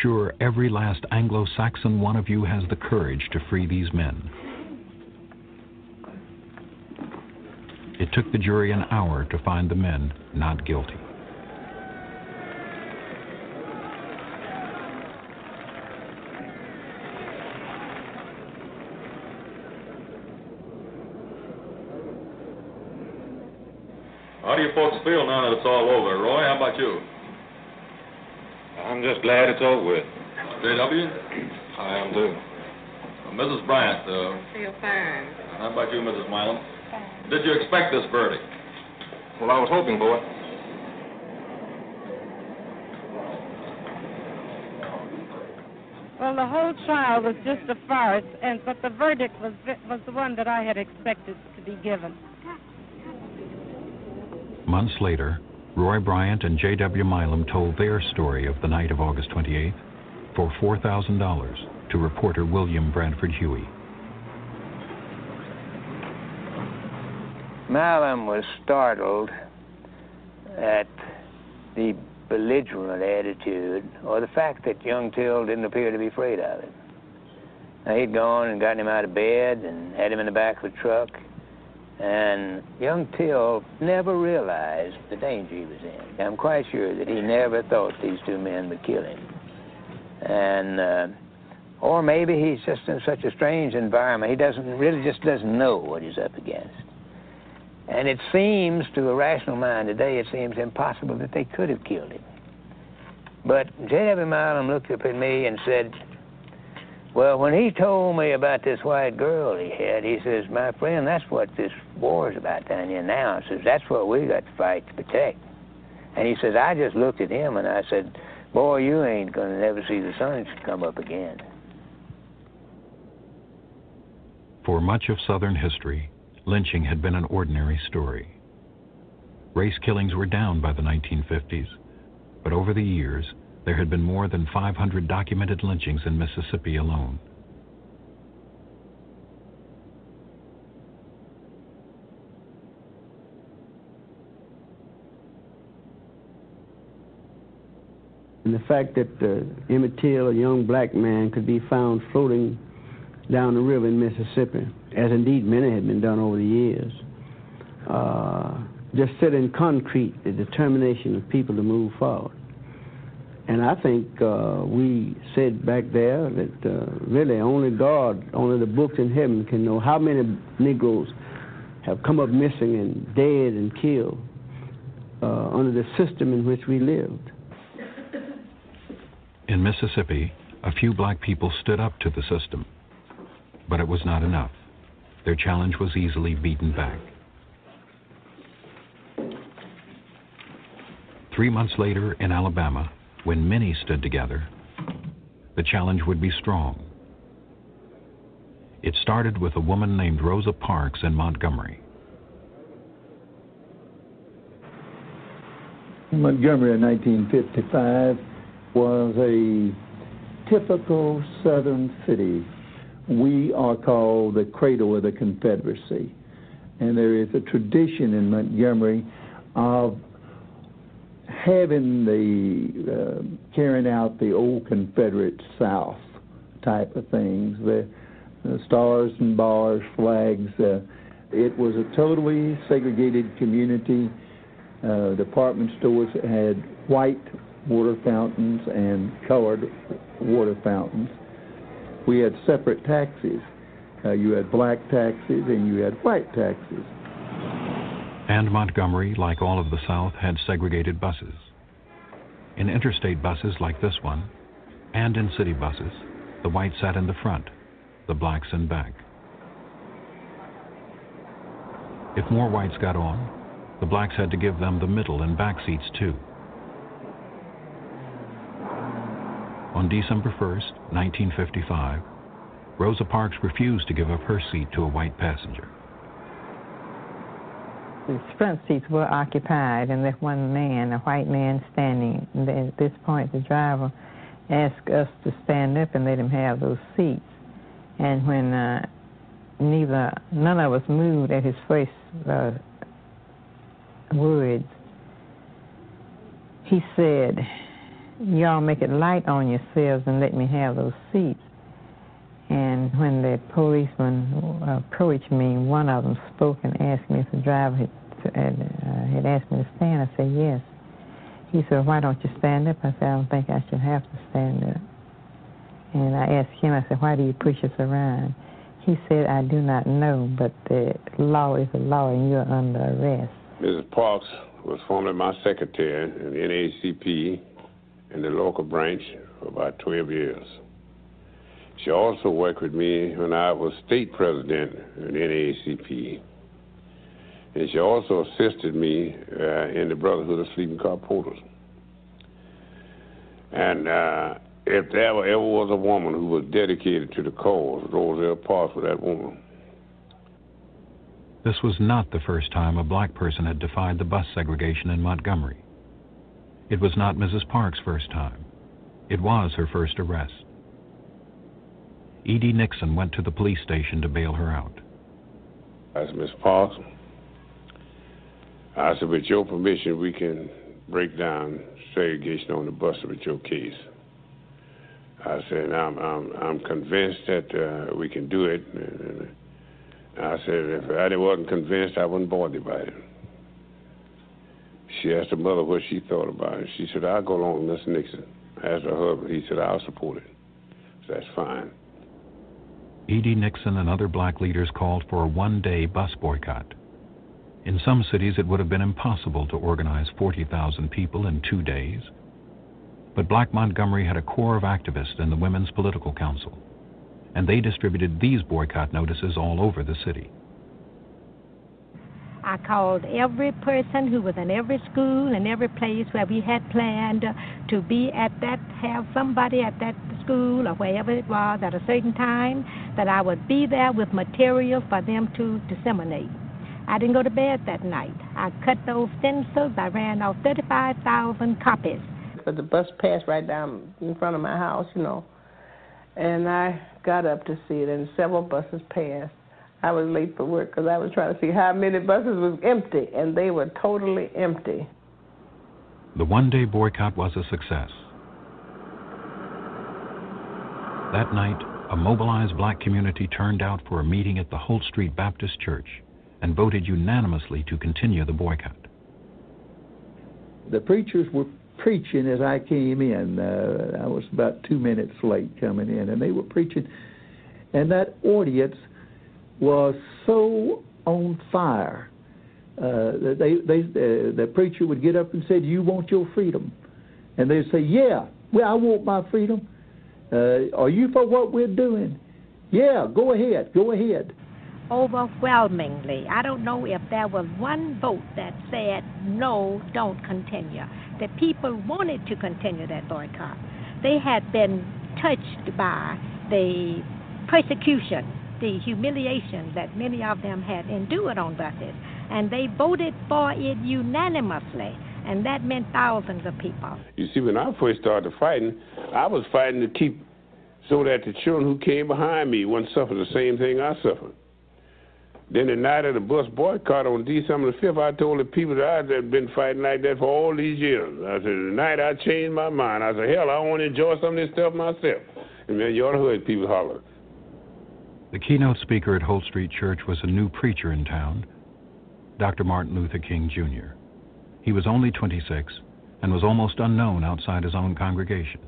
sure every last Anglo Saxon one of you has the courage to free these men. It took the jury an hour to find the men not guilty.
How do you folks feel now that it's all over? Roy, how about you?
I'm just glad it's over with.
J.W.?
I am too.
Uh, Mrs. Bryant, uh,
feel fine.
how about you, Mrs. Milam? Did you expect this verdict?
Well, I was hoping for it.
Well, the whole trial was just a farce, and but the verdict was was the one that I had expected to be given.
Months later, Roy Bryant and J.W. Milam told their story of the night of August 28th for $4,000 to reporter William Bradford Huie.
Milam was startled at the belligerent attitude or the fact that young Till didn't appear to be afraid of him. Now, he'd gone and gotten him out of bed and had him in the back of the truck, and young Till never realized the danger he was in. I'm quite sure that he never thought these two men would kill him. And, uh, or maybe he's just in such a strange environment, he doesn't really just doesn't know what he's up against. And it seems to a rational mind today, it seems impossible that they could have killed him. But J.W. Milam looked up at me and said, well, when he told me about this white girl he had, he says, my friend, that's what this war is about down here now. He says, that's what we got to fight to protect. And he says, I just looked at him and I said, boy, you ain't going to never see the sun come up again.
For much of Southern history, lynching had been an ordinary story. Race killings were down by the 1950s, but over the years, there had been more than 500 documented lynchings in Mississippi alone.
And the fact that uh, Emmett Till, a young black man, could be found floating down the river in Mississippi, as indeed many had been done over the years, uh, just set in concrete the determination of people to move forward. And I think uh, we said back there that uh, really only God, only the books in heaven can know how many Negroes have come up missing and dead and killed uh, under the system in which we lived.
In Mississippi, a few black people stood up to the system, but it was not enough. Their challenge was easily beaten back. Three months later in Alabama, when many stood together, the challenge would be strong. It started with a woman named Rosa Parks in Montgomery.
Montgomery in 1955 was a typical southern city. We are called the cradle of the Confederacy. And there is a tradition in Montgomery of having the uh, carrying out the old Confederate South type of things, the, the stars and bars, flags. Uh, it was a totally segregated community. Uh, department stores had white water fountains and colored water fountains. We had separate taxis. Uh, you had black taxis and you had white taxis.
And Montgomery, like all of the South, had segregated buses. In interstate buses like this one, and in city buses, the whites sat in the front, the blacks in back. If more whites got on, the blacks had to give them the middle and back seats too. On December 1st, 1955, Rosa Parks refused to give up her seat to a white passenger.
The front seats were occupied, and there's one man, a white man, standing. And at this point, the driver asked us to stand up and let him have those seats. And when uh, neither, none of us moved at his first uh, words, he said, Y'all make it light on yourselves and let me have those seats. And when the policeman approached me, one of them spoke and asked me if the driver had, had, uh, had asked me to stand. I said, yes. He said, why don't you stand up? I said, I don't think I should have to stand up. And I asked him, I said, why do you push us around? He said, I do not know, but the law is the law and you're under arrest.
Mrs. Parks was formerly my secretary in the NAACP in the local branch for about 12 years. She also worked with me when I was state president the NAACP. And she also assisted me uh, in the Brotherhood of Sleeping Car Porters. And uh, if there ever, ever was a woman who was dedicated to the cause, Roselle Parks was that woman.
This was not the first time a black person had defied the bus segregation in Montgomery. It was not Mrs. Parks' first time. It was her first arrest. E.D. Nixon went to the police station to bail her out.
I said, Miss Parks, I said, with your permission, we can break down segregation on the bus with your case. I said, I'm, I'm, I'm convinced that uh, we can do it. I said, if I wasn't convinced, I wouldn't bother about it. She asked her mother what she thought about it. She said, I'll go along with Mr. Nixon. I asked her husband. He said, I'll support it. So that's fine.
E.D. Nixon and other black leaders called for a one day bus boycott. In some cities, it would have been impossible to organize 40,000 people in two days. But Black Montgomery had a core of activists in the Women's Political Council, and they distributed these boycott notices all over the city.
I called every person who was in every school and every place where we had planned to be at that, have somebody at that school or wherever it was at a certain time, that I would be there with material for them to disseminate. I didn't go to bed that night. I cut those stencils. I ran off 35,000 copies.
But the bus passed right down in front of my house, you know, and I got up to see it, and several buses passed. I was late for work because I was trying to see how many buses was empty, and they were totally empty.
The one day boycott was a success. That night, a mobilized black community turned out for a meeting at the Holt Street Baptist Church and voted unanimously to continue the boycott.
The preachers were preaching as I came in. Uh, I was about two minutes late coming in, and they were preaching, and that audience was so on fire. Uh, they, they, uh, the preacher would get up and say, "Do you want your freedom?" And they'd say, "Yeah, well, I want my freedom." Uh, are you for what we're doing? Yeah, go ahead, go ahead.
Overwhelmingly, I don't know if there was one vote that said no, don't continue. The people wanted to continue that boycott. They had been touched by the persecution the humiliation that many of them had endured on buses, and they voted for it unanimously, and that meant thousands of people.
You see, when I first started fighting, I was fighting to keep so that the children who came behind me wouldn't suffer the same thing I suffered.
Then the night of the bus boycott on December the 5th, I told the people that I had been fighting like that for all these years. I said, the night I changed my mind, I said, hell, I want to enjoy some of this stuff myself. And man, you ought to heard people holler.
The keynote speaker at Holt Street Church was a new preacher in town, Dr. Martin Luther King Jr. He was only 26 and was almost unknown outside his own congregation.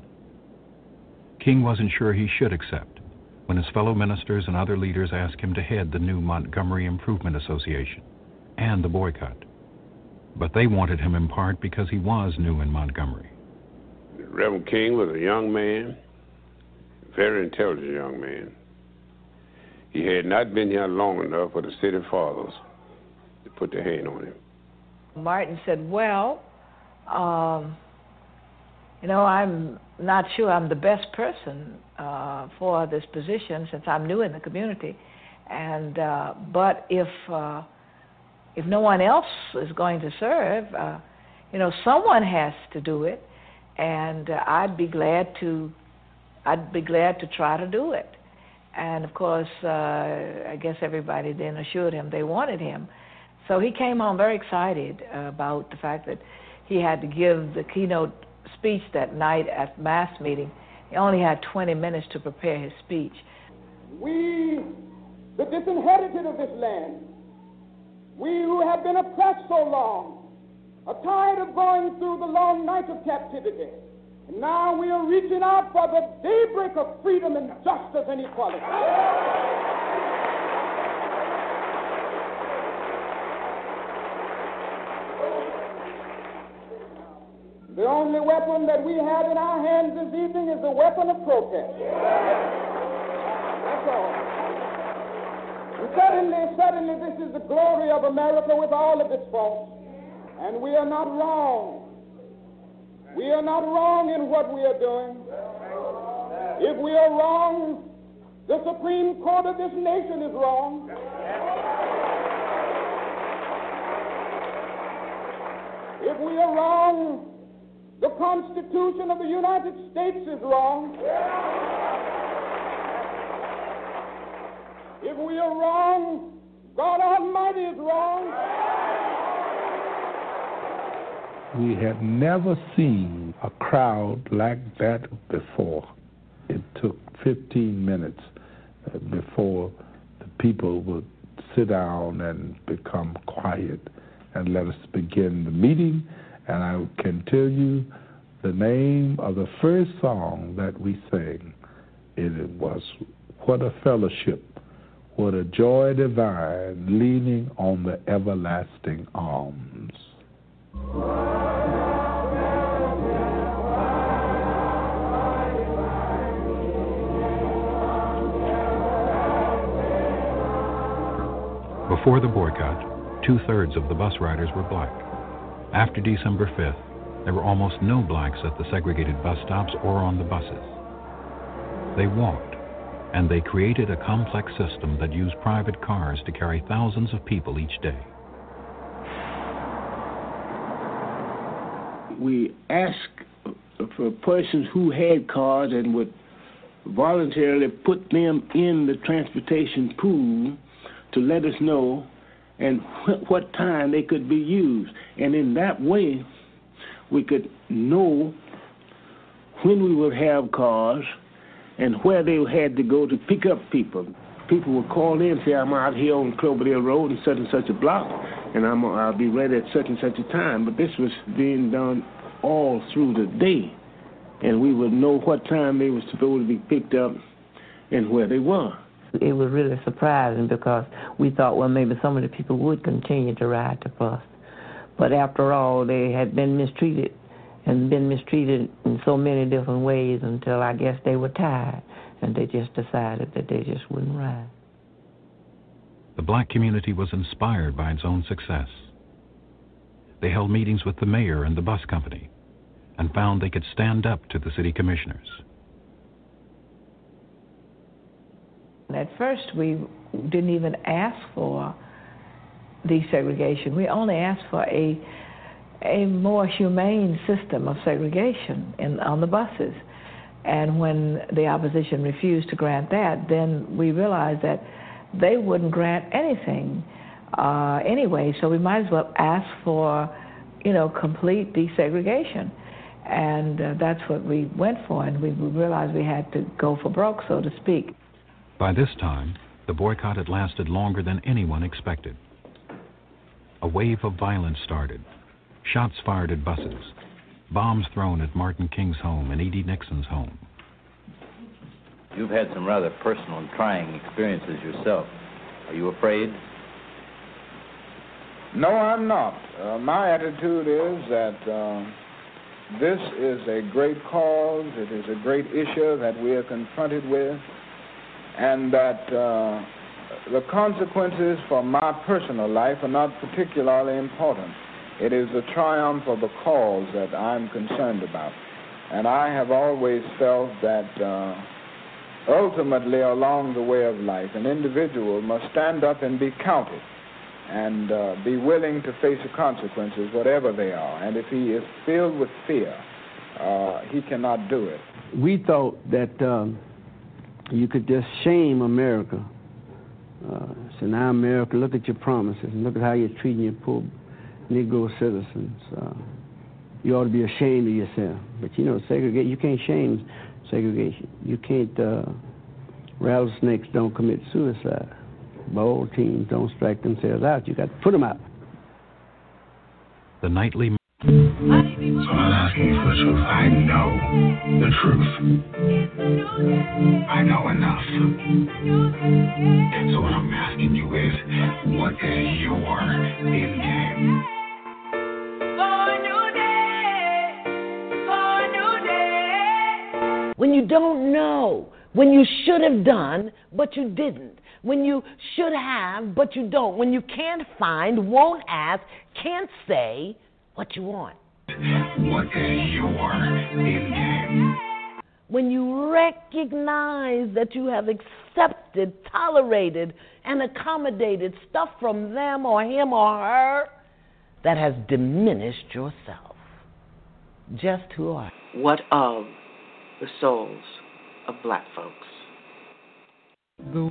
King wasn't sure he should accept when his fellow ministers and other leaders asked him to head the new Montgomery Improvement Association and the boycott. But they wanted him in part because he was new in Montgomery.
Reverend King was a young man, very intelligent young man. He had not been here long enough for the city fathers to put their hand on him.
Martin said, Well, um, you know, I'm not sure I'm the best person uh, for this position since I'm new in the community. And uh, but if uh, if no one else is going to serve, uh, you know, someone has to do it, and uh, I'd be glad to. I'd be glad to try to do it. And of course, uh, I guess everybody then assured him they wanted him. So he came home very excited about the fact that he had to give the keynote speech that night at mass meeting. He only had 20 minutes to prepare his speech.
We, the disinherited of this land, we who have been oppressed so long, are tired of going through the long night of captivity. And now we are reaching out for the daybreak of freedom and justice and equality. The only weapon that we have in our hands this evening is the weapon of protest. That's all. And suddenly, suddenly, this is the glory of America with all of its faults. And we are not wrong. We are not wrong in what we are doing. If we are wrong, the Supreme Court of this nation is wrong. If we are wrong, the Constitution of the United States is wrong. If we are wrong, God Almighty is wrong.
We had never seen a crowd like that before. It took 15 minutes uh, before the people would sit down and become quiet and let us begin the meeting. And I can tell you the name of the first song that we sang. It was What a Fellowship, What a Joy Divine, Leaning on the Everlasting Arms.
Before the boycott, two thirds of the bus riders were black. After December 5th, there were almost no blacks at the segregated bus stops or on the buses. They walked, and they created a complex system that used private cars to carry thousands of people each day.
We asked for persons who had cars and would voluntarily put them in the transportation pool to let us know and wh- what time they could be used. And in that way, we could know when we would have cars and where they had to go to pick up people. People would call in and say, I'm out here on Cloverdale Road in such and such a block, and I'm, I'll be ready at such and such a time. But this was being done all through the day, and we would know what time they were supposed to be picked up and where they were.
It was really surprising because we thought, well, maybe some of the people would continue to ride the bus. But after all, they had been mistreated and been mistreated in so many different ways until I guess they were tired and they just decided that they just wouldn't ride.
The black community was inspired by its own success. They held meetings with the mayor and the bus company and found they could stand up to the city commissioners.
At first, we didn't even ask for desegregation. We only asked for a a more humane system of segregation in, on the buses. And when the opposition refused to grant that, then we realized that they wouldn't grant anything uh, anyway. So we might as well ask for, you know, complete desegregation. And uh, that's what we went for, and we, we realized we had to go for broke, so to speak.
By this time, the boycott had lasted longer than anyone expected. A wave of violence started. Shots fired at buses. Bombs thrown at Martin King's home and E.D. Nixon's home.
You've had some rather personal and trying experiences yourself. Are you afraid?
No, I'm not. Uh, my attitude is that uh, this is a great cause, it is a great issue that we are confronted with, and that uh, the consequences for my personal life are not particularly important. It is the triumph of the cause that I'm concerned about. And I have always felt that uh, ultimately, along the way of life, an individual must stand up and be counted and uh, be willing to face the consequences, whatever they are. And if he is filled with fear, uh, he cannot do it.
We thought that um, you could just shame America. Uh, so now, America, look at your promises and look at how you're treating your poor Negro citizens. Uh, you ought to be ashamed of yourself. But you know, segregate. You can't shame segregation. You can't. Uh, rattlesnakes don't commit suicide. Bold teams don't strike themselves out. You got to put them out.
The nightly.
So I'm asking you for the truth. I know the truth. I know enough. So what I'm asking you is, what is your end game?
When you don't know, when you should have done, but you didn't, when you should have, but you don't, when you can't find, won't ask, can't say what you want.
What is your end game?
When you recognize that you have accepted, tolerated, and accommodated stuff from them or him or her that has diminished yourself. Just who are you?
What of the souls of black folks?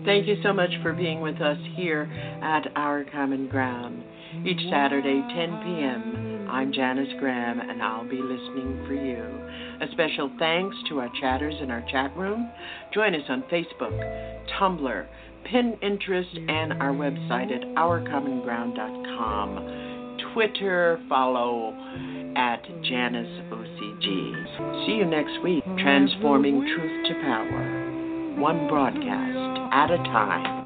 Thank you so much for being with us here at Our Common Ground. Each Saturday, 10 p.m., I'm Janice Graham, and I'll be listening for you. A special thanks to our chatters in our chat room. Join us on Facebook, Tumblr, Pinterest, and our website at ourcommonground.com. Twitter, follow at Janice OCG. See you next week, transforming truth to power, one broadcast at a time.